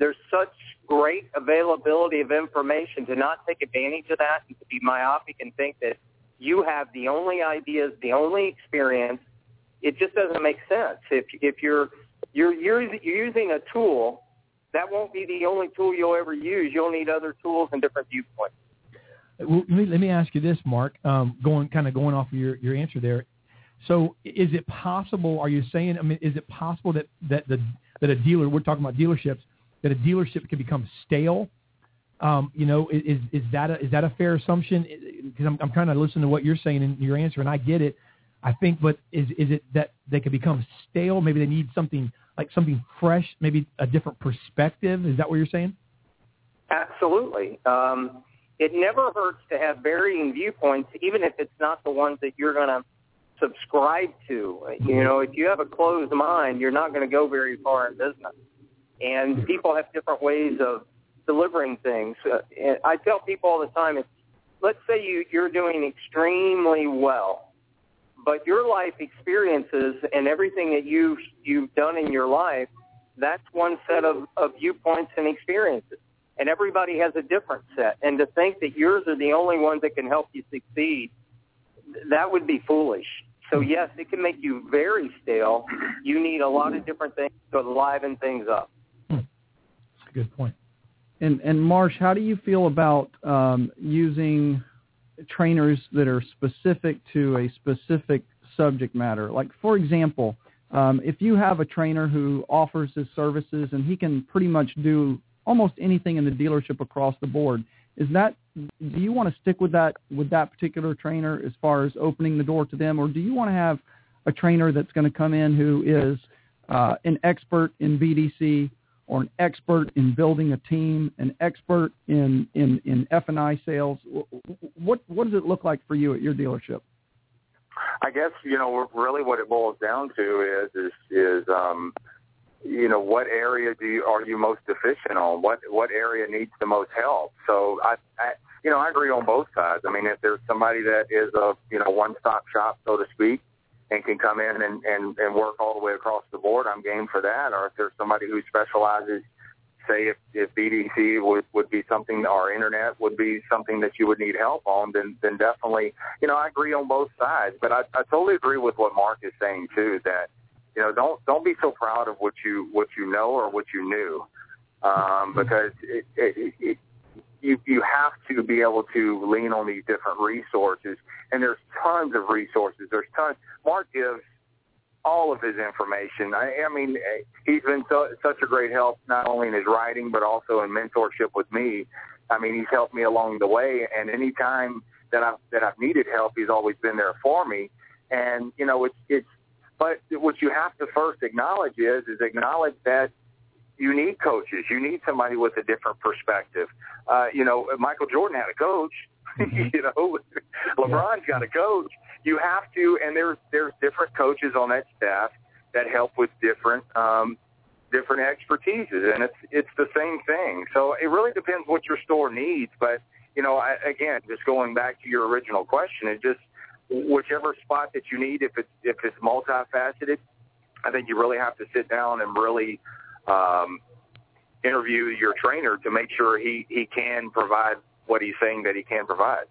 There's such great availability of information to not take advantage of that and to be myopic and think that you have the only ideas, the only experience. It just doesn't make sense. If if you're you're you're using a tool, that won't be the only tool you'll ever use. You'll need other tools and different viewpoints. Let me, let me ask you this, Mark. Um, going kind of going off of your, your answer there. So, is it possible? Are you saying? I mean, is it possible that that the that a dealer? We're talking about dealerships. That a dealership can become stale. Um, you know, is is that a, is that a fair assumption? Because I'm I'm trying to listen to what you're saying in your answer, and I get it. I think, but is is it that they could become stale? Maybe they need something like something fresh, maybe a different perspective. Is that what you're saying? Absolutely. Um, it never hurts to have varying viewpoints, even if it's not the ones that you're going to subscribe to. You know, if you have a closed mind, you're not going to go very far in business. And people have different ways of delivering things. Uh, and I tell people all the time, if, let's say you, you're doing extremely well, but your life experiences and everything that you've, you've done in your life, that's one set of, of viewpoints and experiences. And everybody has a different set. And to think that yours are the only ones that can help you succeed, that would be foolish. So yes, it can make you very stale. You need a lot of different things to liven things up. A good point. And and Marsh, how do you feel about um, using trainers that are specific to a specific subject matter? Like for example, um, if you have a trainer who offers his services and he can pretty much do almost anything in the dealership across the board, Is that do you want to stick with that with that particular trainer as far as opening the door to them, or do you want to have a trainer that's going to come in who is uh, an expert in BDC or an expert in building a team, an expert in in in F and I sales? What what does it look like for you at your dealership? I guess you know really what it boils down to is is is um, you know what area do you are you most deficient on? What what area needs the most help? So I, I you know I agree on both sides. I mean if there's somebody that is a you know one stop shop so to speak and can come in and, and and work all the way across the board, I'm game for that. Or if there's somebody who specializes say if, if BDC would, would be something, or internet would be something that you would need help on, then, then definitely, you know, I agree on both sides. But I, I totally agree with what Mark is saying too, that, you know, don't, don't be so proud of what you, what you know or what you knew. Um, because it, it, it, you, you have to be able to lean on these different resources and there's tons of resources. There's tons. Mark gives all of his information. I, I mean, he's been so, such a great help, not only in his writing, but also in mentorship with me. I mean, he's helped me along the way, and any time that I've that I've needed help, he's always been there for me. And you know, it's it's. But what you have to first acknowledge is is acknowledge that you need coaches. You need somebody with a different perspective. Uh, you know, Michael Jordan had a coach. you know, LeBron's got a coach you have to, and there's there's different coaches on that staff that help with different um, different expertises, and it's it's the same thing. So it really depends what your store needs. But you know, I, again, just going back to your original question, it just whichever spot that you need, if it's if it's multifaceted, I think you really have to sit down and really um, interview your trainer to make sure he he can provide what he's saying that he can provide.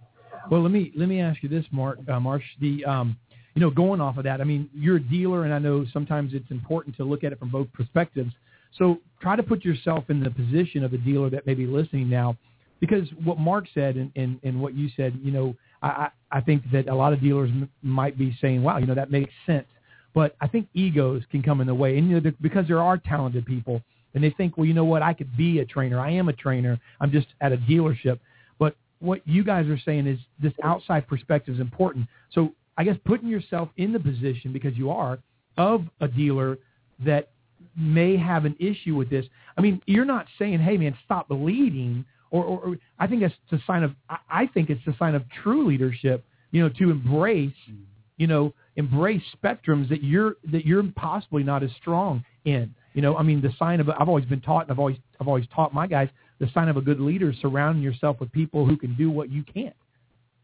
Well, let me let me ask you this, Mark uh, Marsh. The um, you know, going off of that, I mean, you're a dealer, and I know sometimes it's important to look at it from both perspectives. So try to put yourself in the position of a dealer that may be listening now, because what Mark said and, and, and what you said, you know, I, I think that a lot of dealers m- might be saying, wow, you know, that makes sense. But I think egos can come in the way, and you know, because there are talented people, and they think, well, you know what, I could be a trainer. I am a trainer. I'm just at a dealership But what you guys are saying is this outside perspective is important. So I guess putting yourself in the position because you are of a dealer that may have an issue with this. I mean, you're not saying, "Hey, man, stop bleeding," or, or, or I think that's a sign of. I, I think it's a sign of true leadership. You know, to embrace, mm-hmm. you know, embrace spectrums that you're that you're possibly not as strong in. You know, I mean, the sign of I've always been taught, and I've always I've always taught my guys the sign of a good leader is surrounding yourself with people who can do what you can't.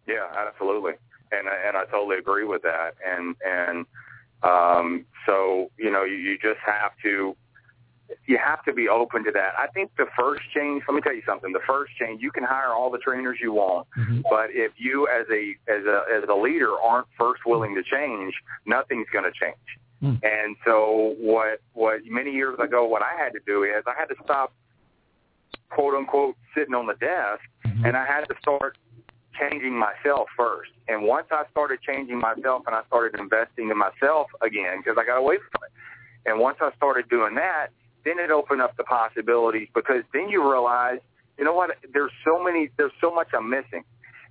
Yeah, absolutely, and and I totally agree with that. And and um, so you know, you, you just have to you have to be open to that. I think the first change. Let me tell you something. The first change, you can hire all the trainers you want, mm-hmm. but if you as a as a as a leader aren't first willing to change, nothing's going to change. Mm. And so what what many years ago, what I had to do is I had to stop quote unquote sitting on the desk mm-hmm. and I had to start changing myself first. And once I started changing myself and I started investing in myself again because I got away from it. And once I started doing that, then it opened up the possibilities because then you realize, you know what, there's so many, there's so much I'm missing.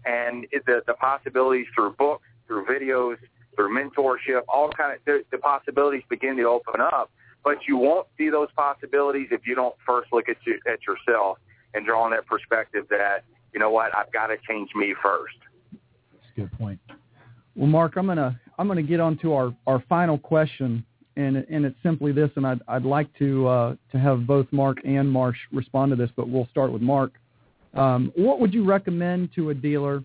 And it, the, the possibilities through books, through videos, through mentorship, all kind of, the, the possibilities begin to open up but you won't see those possibilities if you don't first look at you, at yourself and draw on that perspective that you know what I've got to change me first. That's a good point. Well, Mark, I'm gonna I'm gonna get on to our, our final question, and and it's simply this, and I'd I'd like to uh, to have both Mark and Marsh respond to this, but we'll start with Mark. Um, what would you recommend to a dealer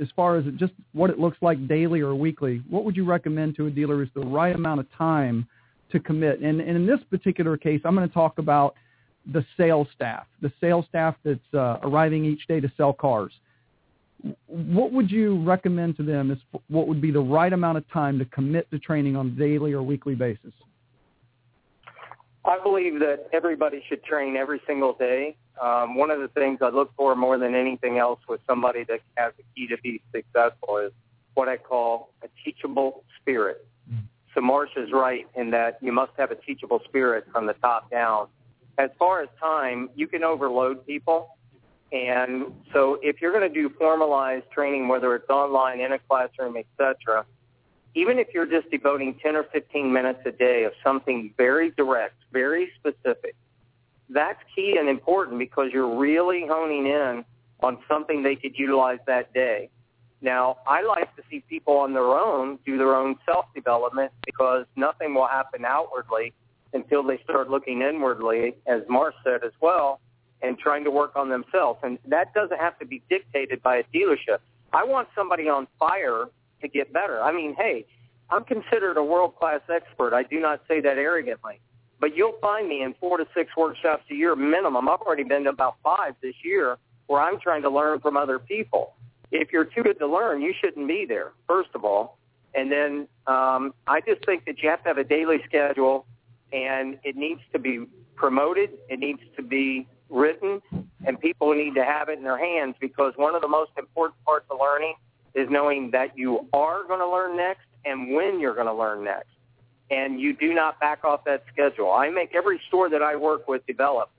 as far as just what it looks like daily or weekly? What would you recommend to a dealer is the right amount of time to commit. And, and in this particular case, I'm going to talk about the sales staff, the sales staff that's uh, arriving each day to sell cars. What would you recommend to them as what would be the right amount of time to commit to training on a daily or weekly basis? I believe that everybody should train every single day. Um, one of the things I look for more than anything else with somebody that has the key to be successful is what I call a teachable spirit. So Marsh is right in that you must have a teachable spirit from the top down. As far as time, you can overload people. And so if you're going to do formalized training, whether it's online, in a classroom, etc., even if you're just devoting 10 or 15 minutes a day of something very direct, very specific, that's key and important because you're really honing in on something they could utilize that day. Now, I like to see people on their own do their own self-development because nothing will happen outwardly until they start looking inwardly, as Marsh said as well, and trying to work on themselves. And that doesn't have to be dictated by a dealership. I want somebody on fire to get better. I mean, hey, I'm considered a world-class expert. I do not say that arrogantly. But you'll find me in four to six workshops a year minimum. I've already been to about five this year where I'm trying to learn from other people. If you're too good to learn, you shouldn't be there, first of all. And then um, I just think that you have to have a daily schedule, and it needs to be promoted. It needs to be written, and people need to have it in their hands because one of the most important parts of learning is knowing that you are going to learn next and when you're going to learn next. And you do not back off that schedule. I make every store that I work with develop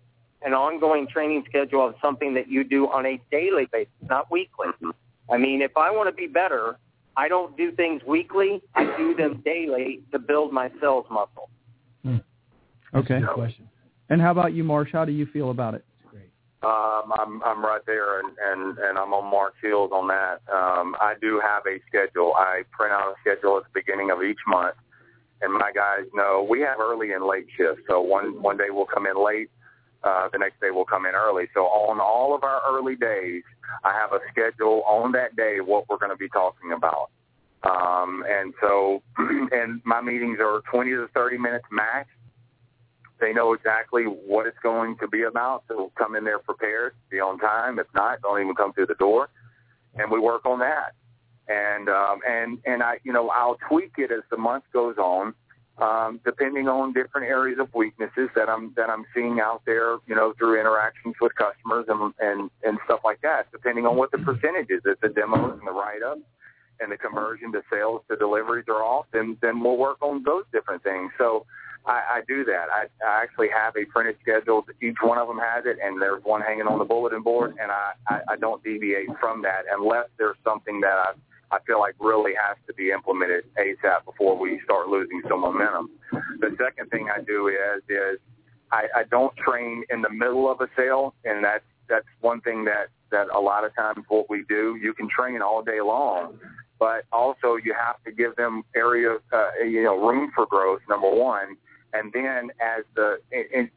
an ongoing training schedule of something that you do on a daily basis, not weekly. I mean, if I want to be better, I don't do things weekly. I do them daily to build my sales muscle. Hmm. Okay. And how about you, Marsh? How do you feel about it? Um, I'm I'm right there, and and and I'm on Mark's heels on that. Um, I do have a schedule. I print out a schedule at the beginning of each month, and my guys know we have early and late shifts. So one one day we'll come in late, uh, the next day we'll come in early. So on all of our early days, I have a schedule on that day what we're going to be talking about. Um, and so, and my meetings are 20 to 30 minutes max. They know exactly what it's going to be about, so come in there prepared, be on time. If not, don't even come through the door, and we work on that. And um, and and I, you know, I'll tweak it as the month goes on, um, depending on different areas of weaknesses that I'm that I'm seeing out there, you know, through interactions with customers and and and stuff like that. Depending on what the percentages, if the demos and the write-ups and the conversion to sales to deliveries are off, then then we'll work on those different things. So I, I do that. I, I actually have a printed schedule. Each one of them has it, and there's one hanging on the bulletin board, and I, I, I don't deviate from that unless there's something that I, I feel like really has to be implemented ASAP before we start losing some momentum. The second thing I do is is I, I don't train in the middle of a sale, and that's that's one thing that that a lot of times what we do. You can train all day long, but also you have to give them area, uh, you know, room for growth. Number one, and then as the in, in,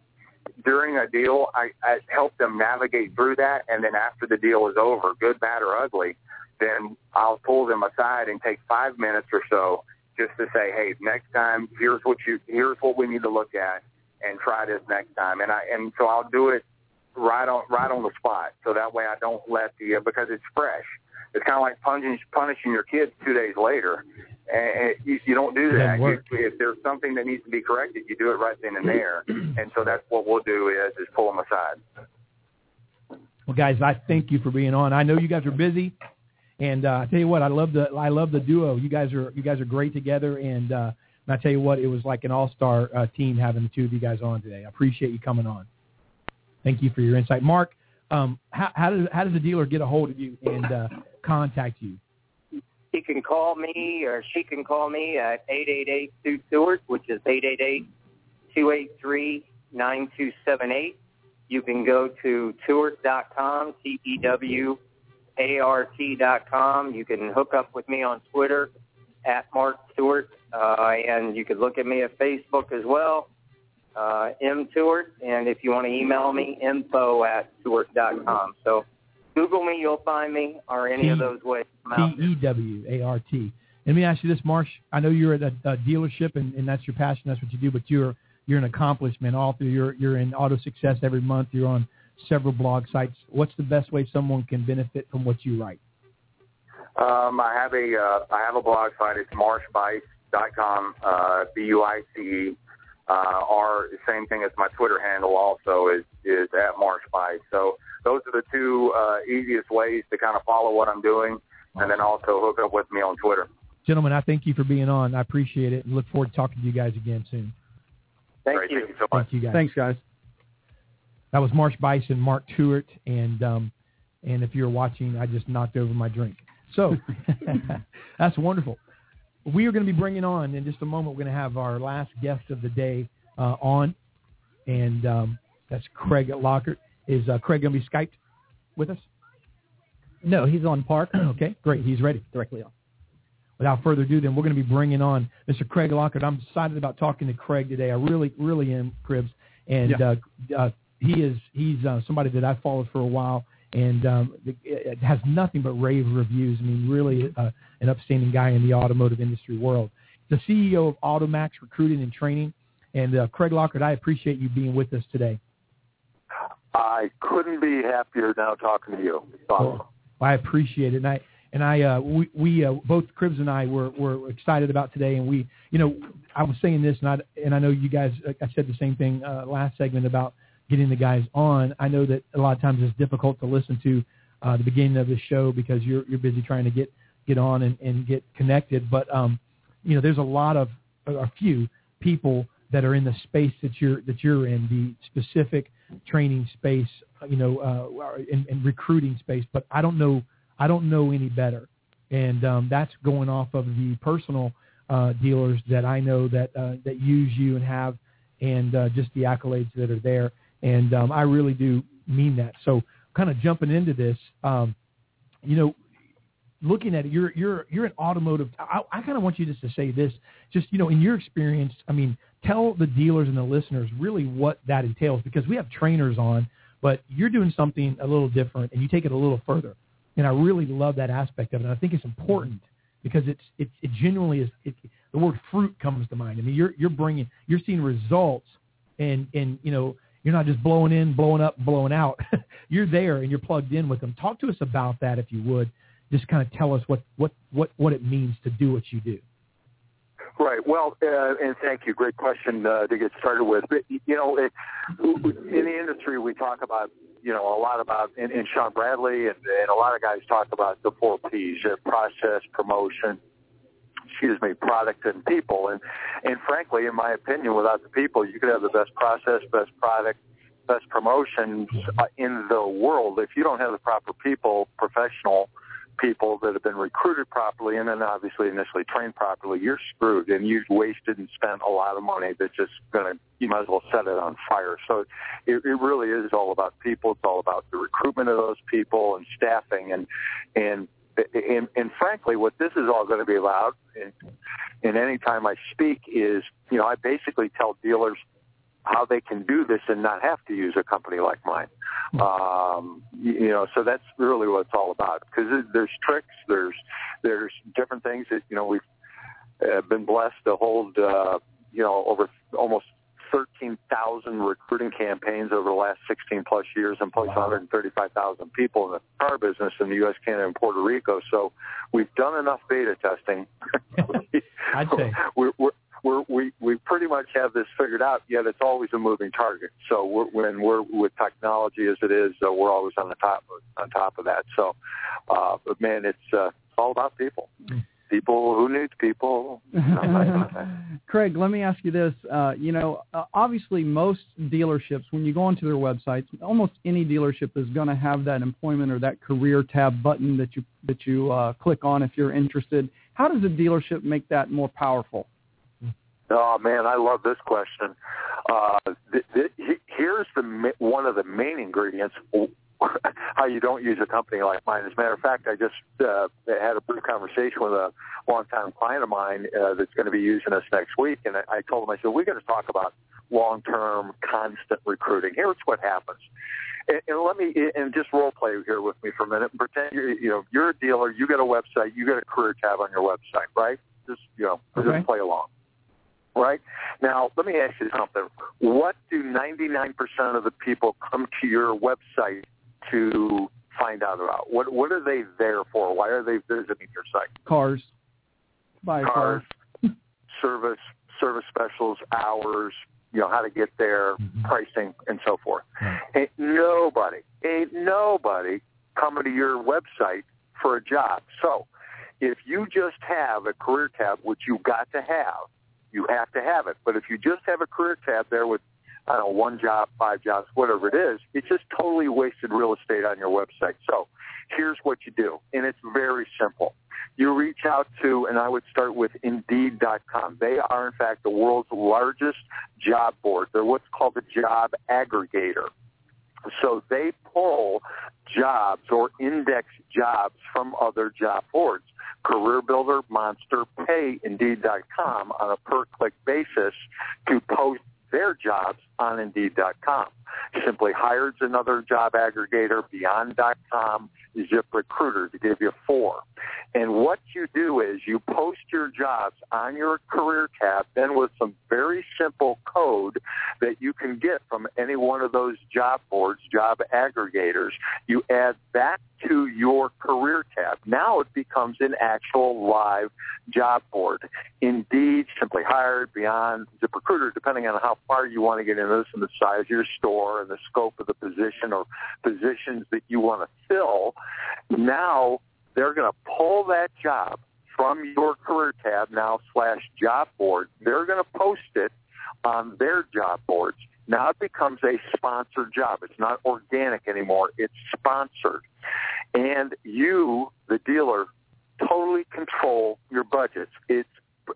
during a deal, I, I help them navigate through that, and then after the deal is over, good, bad, or ugly, then I'll pull them aside and take five minutes or so just to say, hey, next time, here's what you, here's what we need to look at, and try this next time. And I and so I'll do it right on right on the spot, so that way I don't let the because it's fresh. It's kind of like punishing punishing your kids two days later. And you, you don't do that. You, if there's something that needs to be corrected, you do it right then and there. And so that's what we'll do is is pull them aside. Well, guys, I thank you for being on. I know you guys are busy, and uh, I tell you what, I love the I love the duo. You guys are you guys are great together, and, uh, and I tell you what, it was like an all star uh, team having the two of you guys on today. I appreciate you coming on. Thank you for your insight, Mark. Um, how, how does how does the dealer get a hold of you and uh, contact you? He can call me or she can call me at eight eight eight Sue Stewart, which is eight eight eight two eight three nine two seven eight. You can go to Tewart.com, T-E-W-A-R-T dot com. You can hook up with me on Twitter at Mark Tewart, uh, and you can look at me at Facebook as well, uh, M Stewart. And if you want to email me, info at Tewart.com. So Google me, you'll find me, or any of those ways. T E W A R T. Let me ask you this, Marsh. I know you're at a, a dealership and, and that's your passion, that's what you do, but you're you're an accomplishment all through you're you're in auto success every month, you're on several blog sites. What's the best way someone can benefit from what you write? Um, I have a uh, I have a blog site. It's marshbuice.com, uh, B U I C E. Uh, or same thing as my Twitter handle also is is at marshbice. So those are the two uh, easiest ways to kind of follow what I'm doing, and then also hook up with me on Twitter. Gentlemen, I thank you for being on. I appreciate it and look forward to talking to you guys again soon. Thank Great. you. Thank you so much. Thank you guys. Thanks, guys. That was Marsh Buice, Mark Tewart, and um, And if you're watching, I just knocked over my drink. So that's wonderful. We are going to be bringing on in just a moment. We're going to have our last guest of the day uh, on, and um, that's Craig Lockerd. Is uh, Craig going to be Skyped with us? No, he's on park. okay, great. He's ready. Directly on. Without further ado, then we're going to be bringing on Mr. Craig Lockerd. I'm excited about talking to Craig today. I really, really am, Cribs, and Yeah. uh, uh, he is he's uh, somebody that I've followed for a while, and um, it, it has nothing but rave reviews. I mean, really uh, an upstanding guy in the automotive industry world. The CEO of Automax Recruiting and Training, and uh, Craig Lockerd. I appreciate you being with us today. I couldn't be happier now talking to you. Awesome. Well, I appreciate it, and I and I uh, we, we uh, both Cribs and I were were excited about today, and we you know I was saying this, and I and I know you guys I said the same thing uh, last segment about getting the guys on. I know that a lot of times it's difficult to listen to uh, the beginning of the show because you're you're busy trying to get get on and, and get connected, but um, you know there's a lot of a few people that are in the space that you're that you're in the specific training space, you know, uh, in recruiting space. But I don't know I don't know any better, and um, that's going off of the personal uh, dealers that I know that uh, that use you and have, and uh, just the accolades that are there. And um, I really do mean that. So, kind of jumping into this, um, you know, looking at it, you're you're you're an automotive. I, I kind of want you just to say this, just you know, in your experience. I mean, tell the dealers and the listeners really what that entails because we have trainers on, but you're doing something a little different and you take it a little further. And I really love that aspect of it. And I think it's important because it's it, it genuinely is. It, the word fruit comes to mind. I mean, you're you're bringing you're seeing results, and and you know you're not just blowing in, blowing up, blowing out. you're there and you're plugged in with them. Talk to us about that if you would. Just kind of tell us what what what what it means to do what you do. Right. Well, uh, and thank you. Great question uh, to get started with. But you know, it, in the industry, we talk about you know a lot about, and, and Sean Bradley and, and a lot of guys talk about the four P's: uh, process, promotion, excuse me, product, and people. And and frankly, in my opinion, without the people, you could have the best process, best product, best promotions uh, in the world. If you don't have the proper people, professional people that have been recruited properly and then obviously initially trained properly, you're screwed and you've wasted and spent a lot of money that's just going to, you might as well set it on fire. So it, it really is all about people. It's all about the recruitment of those people and staffing and, and, and, and frankly, what this is all going to be about, and, and any time I speak is, you know, I basically tell dealers how they can do this and not have to use a company like mine. Um, you, know, so that's really what it's all about. Because there's tricks, there's there's different things that you know we've uh, been blessed to hold. Uh, you know, over almost 13,000 recruiting campaigns over the last 16 plus years and place 135,000 people in the car business in the U.S., Canada, and Puerto Rico. So we've done enough beta testing. I'd say. we're, we're, we're, we we pretty much have this figured out. Yet it's always a moving target. So we're, when we're with technology as it is, uh, we're always on the top on top of that. So, uh, but man, it's uh, all about people. People who need people. Craig, let me ask you this. Uh, you know, uh, obviously, most dealerships, when you go onto their websites, almost any dealership is going to have that employment or that career tab button that you that you uh, click on if you're interested. How does a dealership make that more powerful? Oh man, I love this question. Uh, th- th- here's the one of the main ingredients how you don't use a company like mine. As a matter of fact, I just uh, had a brief conversation with a longtime client of mine uh, that's going to be using us next week, and I, I told him, I said, we're going to talk about long-term, constant recruiting. Here's what happens. And, and let me and just role play here with me for a minute. And pretend you're you know you're a dealer. You got a website. You got a career tab on your website, right? Just you know, Okay. just play along right? Now, let me ask you something. What do 99% of the people come to your website to find out about? What What are they there for? Why are they visiting your site? Cars. Buy Cars, car. service, service specials, hours, you know, how to get there, mm-hmm. pricing, and so forth. Ain't nobody, ain't nobody coming to your website for a job. So, if you just have a career tab, which you got to have, you have to have it. But if you just have a career tab there with I don't know, one job, five jobs, whatever it is. It's just totally wasted real estate on your website. So here's what you do, and it's very simple. You reach out to, and I would start with Indeed.com. They are, in fact, the world's largest job board. They're what's called a job aggregator. So they pull jobs or index jobs from other job boards. Career Builder, Monster, Pay, Indeed.com on a per-click basis to post their jobs on Indeed.com. Simply Hired's another job aggregator, Beyond.com, ZipRecruiter to give you four. And what you do is you post your jobs on your career tab, then with some very simple code that you can get from any one of those job boards, job aggregators, you add that to your career tab. Now it becomes an actual live job board. Indeed, Simply Hired, Beyond, ZipRecruiter, depending on how far you want to get into this and the size of your store and the scope of the position or positions that you want to fill, now they're going to pull that job from your career tab now slash job board. They're going to post it on their job boards. Now it becomes a sponsored job. It's not organic anymore. It's sponsored. And you, the dealer, totally control your budgets. It's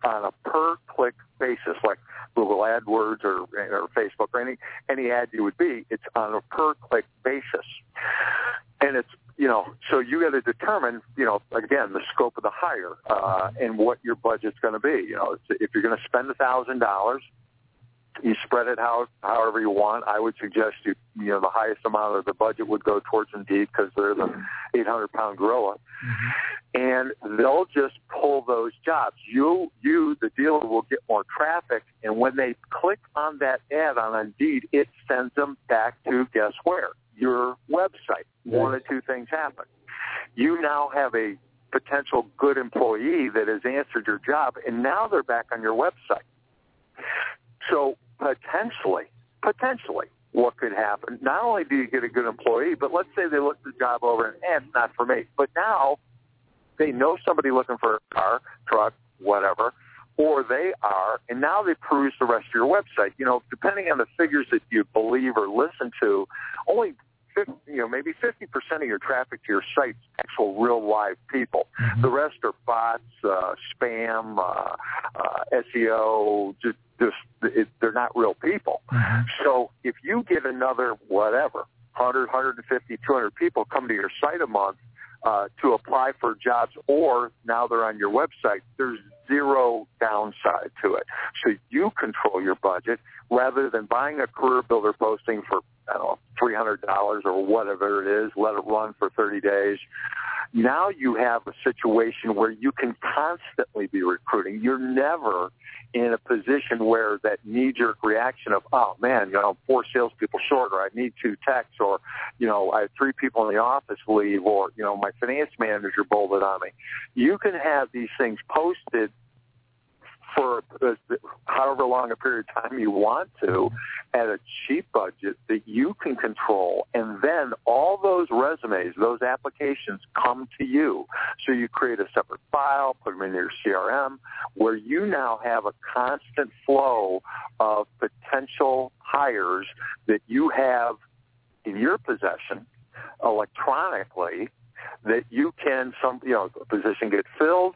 on a per click basis, like Google AdWords or, or Facebook or any any ad you would be. It's on a per click basis, and it's you know so you got to determine you know again the scope of the hire uh, and what your budget's going to be. You know if you're going to spend a thousand dollars. You spread it how however you want. I would suggest you you know the highest amount of the budget would go towards Indeed because they're the 800 pound gorilla mm-hmm. and they'll just pull those jobs. You, you, the dealer, will get more traffic, and when they click on that ad on Indeed, it sends them back to guess where? Your website. One or two things happen. You now have a potential good employee that has answered your job, and now they're back on your website. So potentially, potentially, what could happen? Not only do you get a good employee, but let's say they look the job over and eh, it's not for me. But now they know somebody looking for a car, truck, whatever, or they are, and now they peruse the rest of your website. You know, depending on the figures that you believe or listen to, only 50, you know, maybe 50% of your traffic to your site's actual real live people. The rest are bots, uh, spam, uh, uh, SEO, just, just it, they're not real people. So if you get another whatever, 100, 150, 200 people come to your site a month uh, to apply for jobs or now they're on your website, there's zero downside to it. So you control your budget rather than buying a career builder posting for, I don't know, $300 or whatever it is, let it run for 30 days. Now you have a situation where you can constantly be recruiting. You're never in a position where that knee-jerk reaction of, oh man, you know, I'm four salespeople short, or I need two techs, or you know, I have three people in the office leave, or you know, my finance manager bolted on me. You can have these things posted for however long a period of time you want to at a cheap budget that you can control. And then all those resumes, those applications come to you. So you create a separate file, put them in your CRM, where you now have a constant flow of potential hires that you have in your possession electronically that you can some you know a position get filled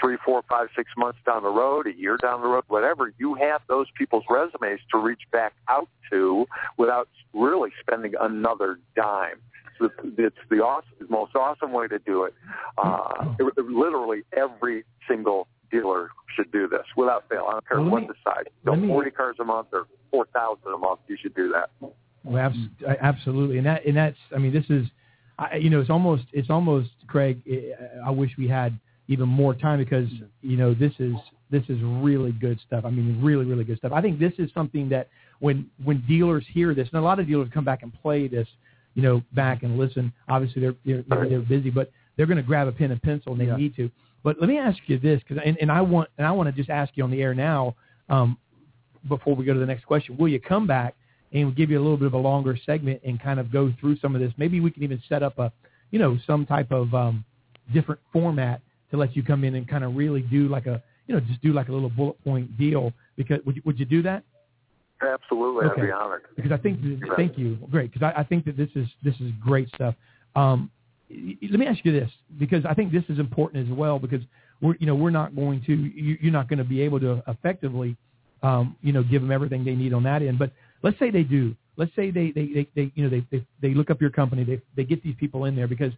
three, four, five, six months down the road, a year down the road, whatever, you have those people's resumes to reach back out to without really spending another dime. So it's the awesome, most awesome way to do it. Uh, it, literally every single dealer should do this without fail. I don't care Well, what me- the size. Go me- 40 cars a month or 4,000 a month. You should do that. Well, absolutely, and that and that's I mean this is, I, you know, it's almost it's almost Craig. I wish we had even more time because you know this is this is really good stuff. I mean, really really good stuff. I think this is something that when when dealers hear this, and a lot of dealers come back and play this, you know, back and listen. Obviously, they're they're, they're, they're busy, but they're going to grab a pen and pencil and they Yeah. need to. But let me ask you this, because and, and I want and I want to just ask you on the air now, um, before we go to the next question. Will you come back and we'll give you a little bit of a longer segment and kind of go through some of this? Maybe we can even set up a, you know, some type of um, different format to let you come in and kind of really do like a, you know, just do like a little bullet point deal. Because would you, would you do that? Absolutely, I'd Okay. be honored. because I think that, thank you, great, because I, I think that this is this is great stuff. Um, let me ask you this, because I think this is important as well, because we're you know we're not going to you, you're not going to be able to effectively um, you know give them everything they need on that end. But let's say they do. Let's say they they, they, they you know they, they they look up your company. They they get these people in there because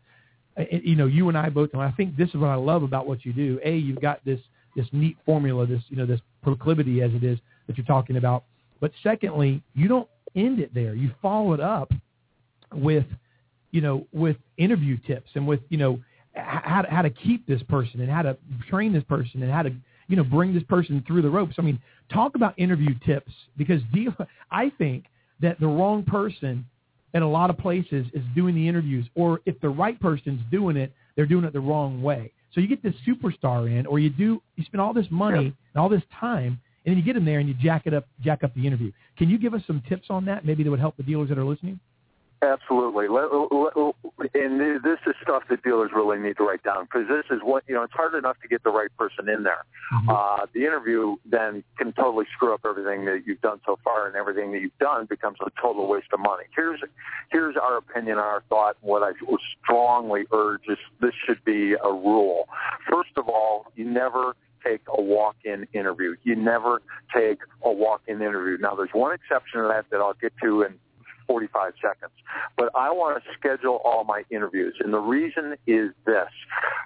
you know you and I both. And I think this is what I love about what you do. A, you've got this this neat formula, this you know this proclivity as it is that you're talking about. But secondly, you don't end it there. You follow it up with, you know, with interview tips and with, you know, how to, how to keep this person and how to train this person and how to, you know, bring this person through the ropes. I mean, talk about interview tips because deal, I think that the wrong person at a lot of places is doing the interviews, or if the right person's doing it, they're doing it the wrong way. So you get this superstar in, or you do, you spend all this money and all this time, and then you get them there and you jack it up, jack up the interview. Can you give us some tips on that? Maybe that would help the dealers that are listening. Absolutely. And this is stuff that dealers really need to write down because this is what, you know, it's hard enough to get the right person in there. Uh, the interview then can totally screw up everything that you've done so far and everything that you've done becomes a total waste of money. Here's, here's our opinion, our thought, what I strongly urge is this should be a rule. First of all, you never take a walk-in interview. You never take a walk-in interview. Now, there's one exception to that that I'll get to in 45 seconds. But I want to schedule all my interviews. And the reason is this.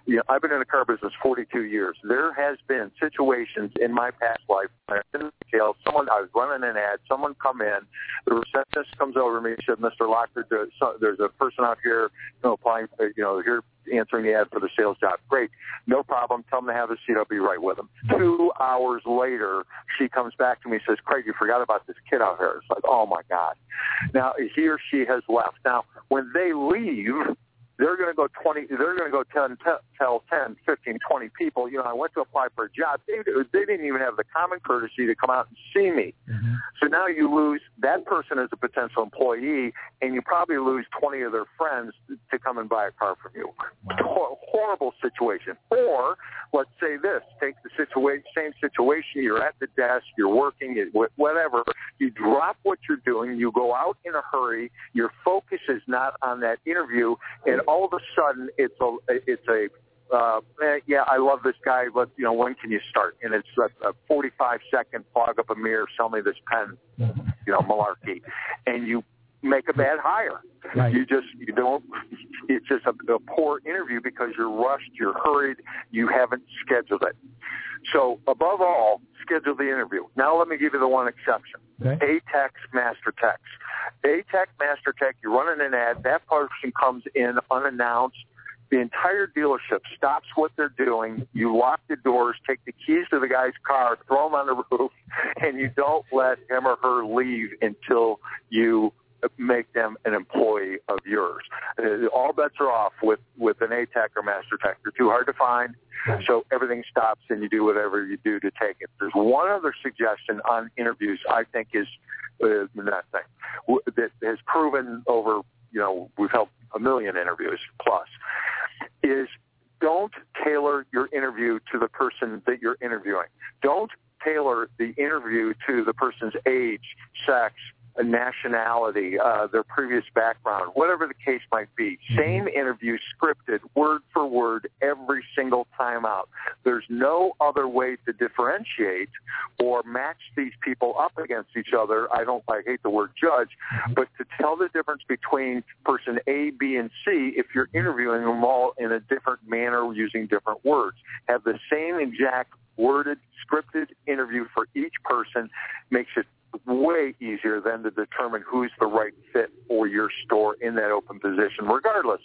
You know, I've been in the car business 42 years. There has been situations in my past life when I've been in retail, someone, I was running an ad, someone come in, the receptionist comes over to me and said, Mr. Lockerd, there's, a person out here, you know, applying, uh, you know, here answering the ad for the sales job. Great. No problem. Tell them to have a seat. I'll be right with them. Two hours later, she comes back to me and says, Craig, you forgot about this kid out here. It's like, oh my God. Now, he or she has left. Now, when they leave, they're going to go 20, they're going to go 10, te- tell 10, 15, 20 people, you know, I went to apply for a job. They, they didn't even have the common courtesy to come out and see me. Mm-hmm. So now you lose that person as a potential employee, and you probably lose 20 of their friends to come and buy a car from you. Hor- horrible situation. Or let's say this: take the situation, same situation. You're at the desk, you're working, whatever. You drop what you're doing, you go out in a hurry. Your focus is not on that interview, and all of a sudden, it's a it's a uh, eh, yeah, I love this guy. But you know, when can you start? And it's a, a 45 second fog up a mirror, sell me this pen, you know, malarkey, and you make a bad hire. Right. You just you don't. It's just a, a poor interview because you're rushed, you're hurried, you haven't scheduled it. So above all, schedule the interview. Now let me give you the one exception. Okay. ATEX Master Text. ATEC Master Tech, you're running an ad, that person comes in unannounced. The entire dealership stops what they're doing. You lock the doors, take the keys to the guy's car, throw them on the roof, and you don't let him or her leave until you make them an employee of yours. Uh, All bets are off with, with an ATEC or Master Tech. They're too hard to find, so everything stops and you do whatever you do to take it. There's one other suggestion on interviews I think is uh, that thing that has proven over, you know, we've held a million interviews plus, is don't tailor your interview to the person that you're interviewing. Don't tailor the interview to the person's age, sex, nationality, uh, their previous background, whatever the case might be. Same interview scripted, word for word, every single time out. There's no other way to differentiate or match these people up against each other. I don't, I hate the word judge, but to tell the difference between person A, B, and C if you're interviewing them all in a different manner using different words. Have the same exact worded, scripted interview for each person makes it way easier than to determine who's the right fit for your store in that open position, regardless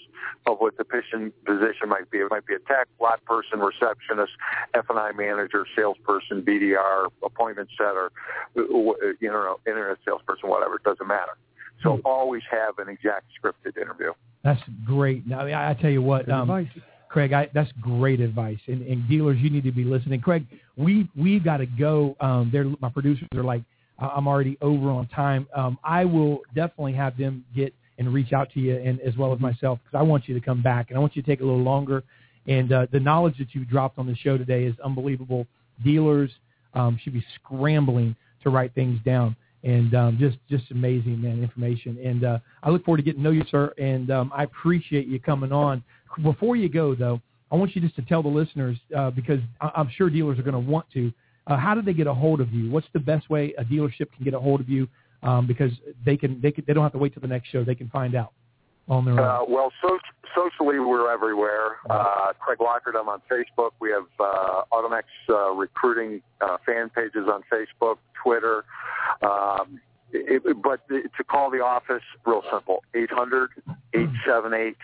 of what the position position might be. It might be a tech, lot person, receptionist, F&I manager, salesperson, BDR, appointment setter, uh, you know, internet salesperson, whatever. It doesn't matter. So always have an exact scripted interview. That's great. Now, I, I tell you what, um, Craig, I, that's great advice. And, and dealers, you need to be listening. Craig, we we got to go. Um, they're my producers are like, "I- I'm already over on time. Um, I will definitely have them get and reach out to you, and as well as myself, because I want you to come back and I want you to take a little longer. And uh, the knowledge that you dropped on the show today is unbelievable. Dealers um, should be scrambling to write things down. and um, just just amazing man information. And uh, I look forward to getting to know you, sir. And um, I appreciate you coming on. Before you go, though, I want you just to tell the listeners uh, because I- I'm sure dealers are going to want to. Uh, how do they get a hold of you? What's the best way a dealership can get a hold of you? Um, because they can they can, they don't have to wait till the next show. They can find out on their own. Uh, well, so, socially, we're everywhere. Uh, Craig Lockerd, I'm on Facebook. We have uh, Automax uh, recruiting uh, fan pages on Facebook, Twitter. Um, it, but to call the office, real simple, 800 878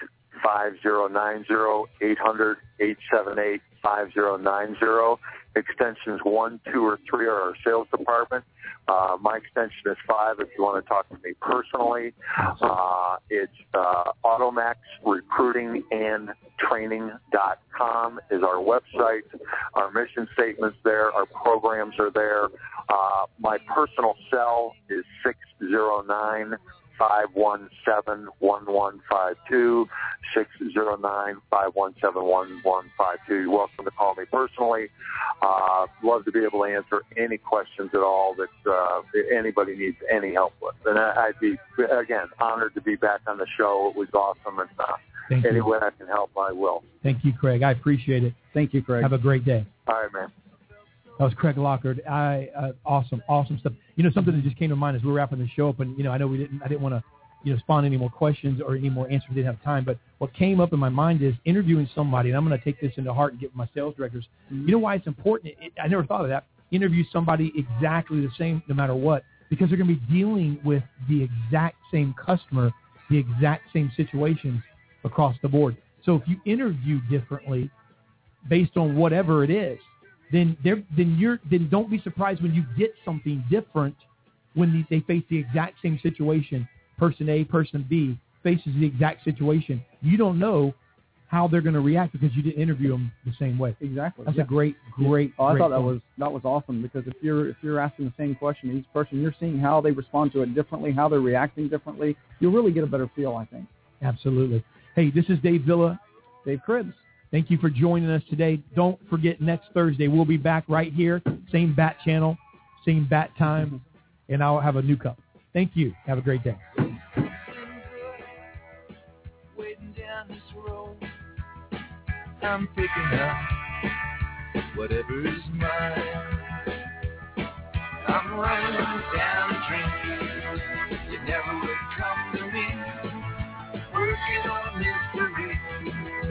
5090, 800 878 5090. Extensions 1, 2, or 3 are our sales department. Uh, my extension is 5 if you want to talk to me personally. Uh, it's uh, Automax Recruiting and is our website. Our mission statement's there. Our programs are there. Uh, my personal cell is 609 517 1152, 609 517 1152. You're welcome to call me personally. Uh, love to be able to answer any questions at all that uh, anybody needs any help with. And I- I'd be, again, honored to be back on the show. It was awesome. And uh, Thank you. any way I can help, I will. Thank you, Craig. I appreciate it. Thank you, Craig. Have a great day. All right, man. That was Craig Lockerd. I uh, awesome, awesome stuff. You know, something that just came to mind as we were wrapping the show up, and you know, I know we didn't, I didn't want to, you know, spawn any more questions or any more answers. We didn't have time. But what came up in my mind is interviewing somebody, and I'm going to take this into heart and get my sales directors. You know why it's important? It, I never thought of that. Interview somebody exactly the same, no matter what, because they're going to be dealing with the exact same customer, the exact same situations across the board. So if you interview differently, based on whatever it is, then they're, then you're then don't be surprised when you get something different when the, they face the exact same situation. Person A, person B faces the exact situation. You don't know how they're going to react because you didn't interview them the same way. Exactly. That's yeah. a great, great. Oh, I great thought that point. was that was awesome because if you're if you're asking the same question to each person, you're seeing how they respond to it differently, how they're reacting differently. You'll really get a better feel, I think. Absolutely. Hey, this is Dave Villa. Dave Cribbs. Thank you for joining us today. Don't forget next Thursday we'll be back right here, same bat channel, same bat time, and I'll have a new cup. Thank you. Have a great day. I'm picking up mine. I'm running down. You never would come to me. Working on history,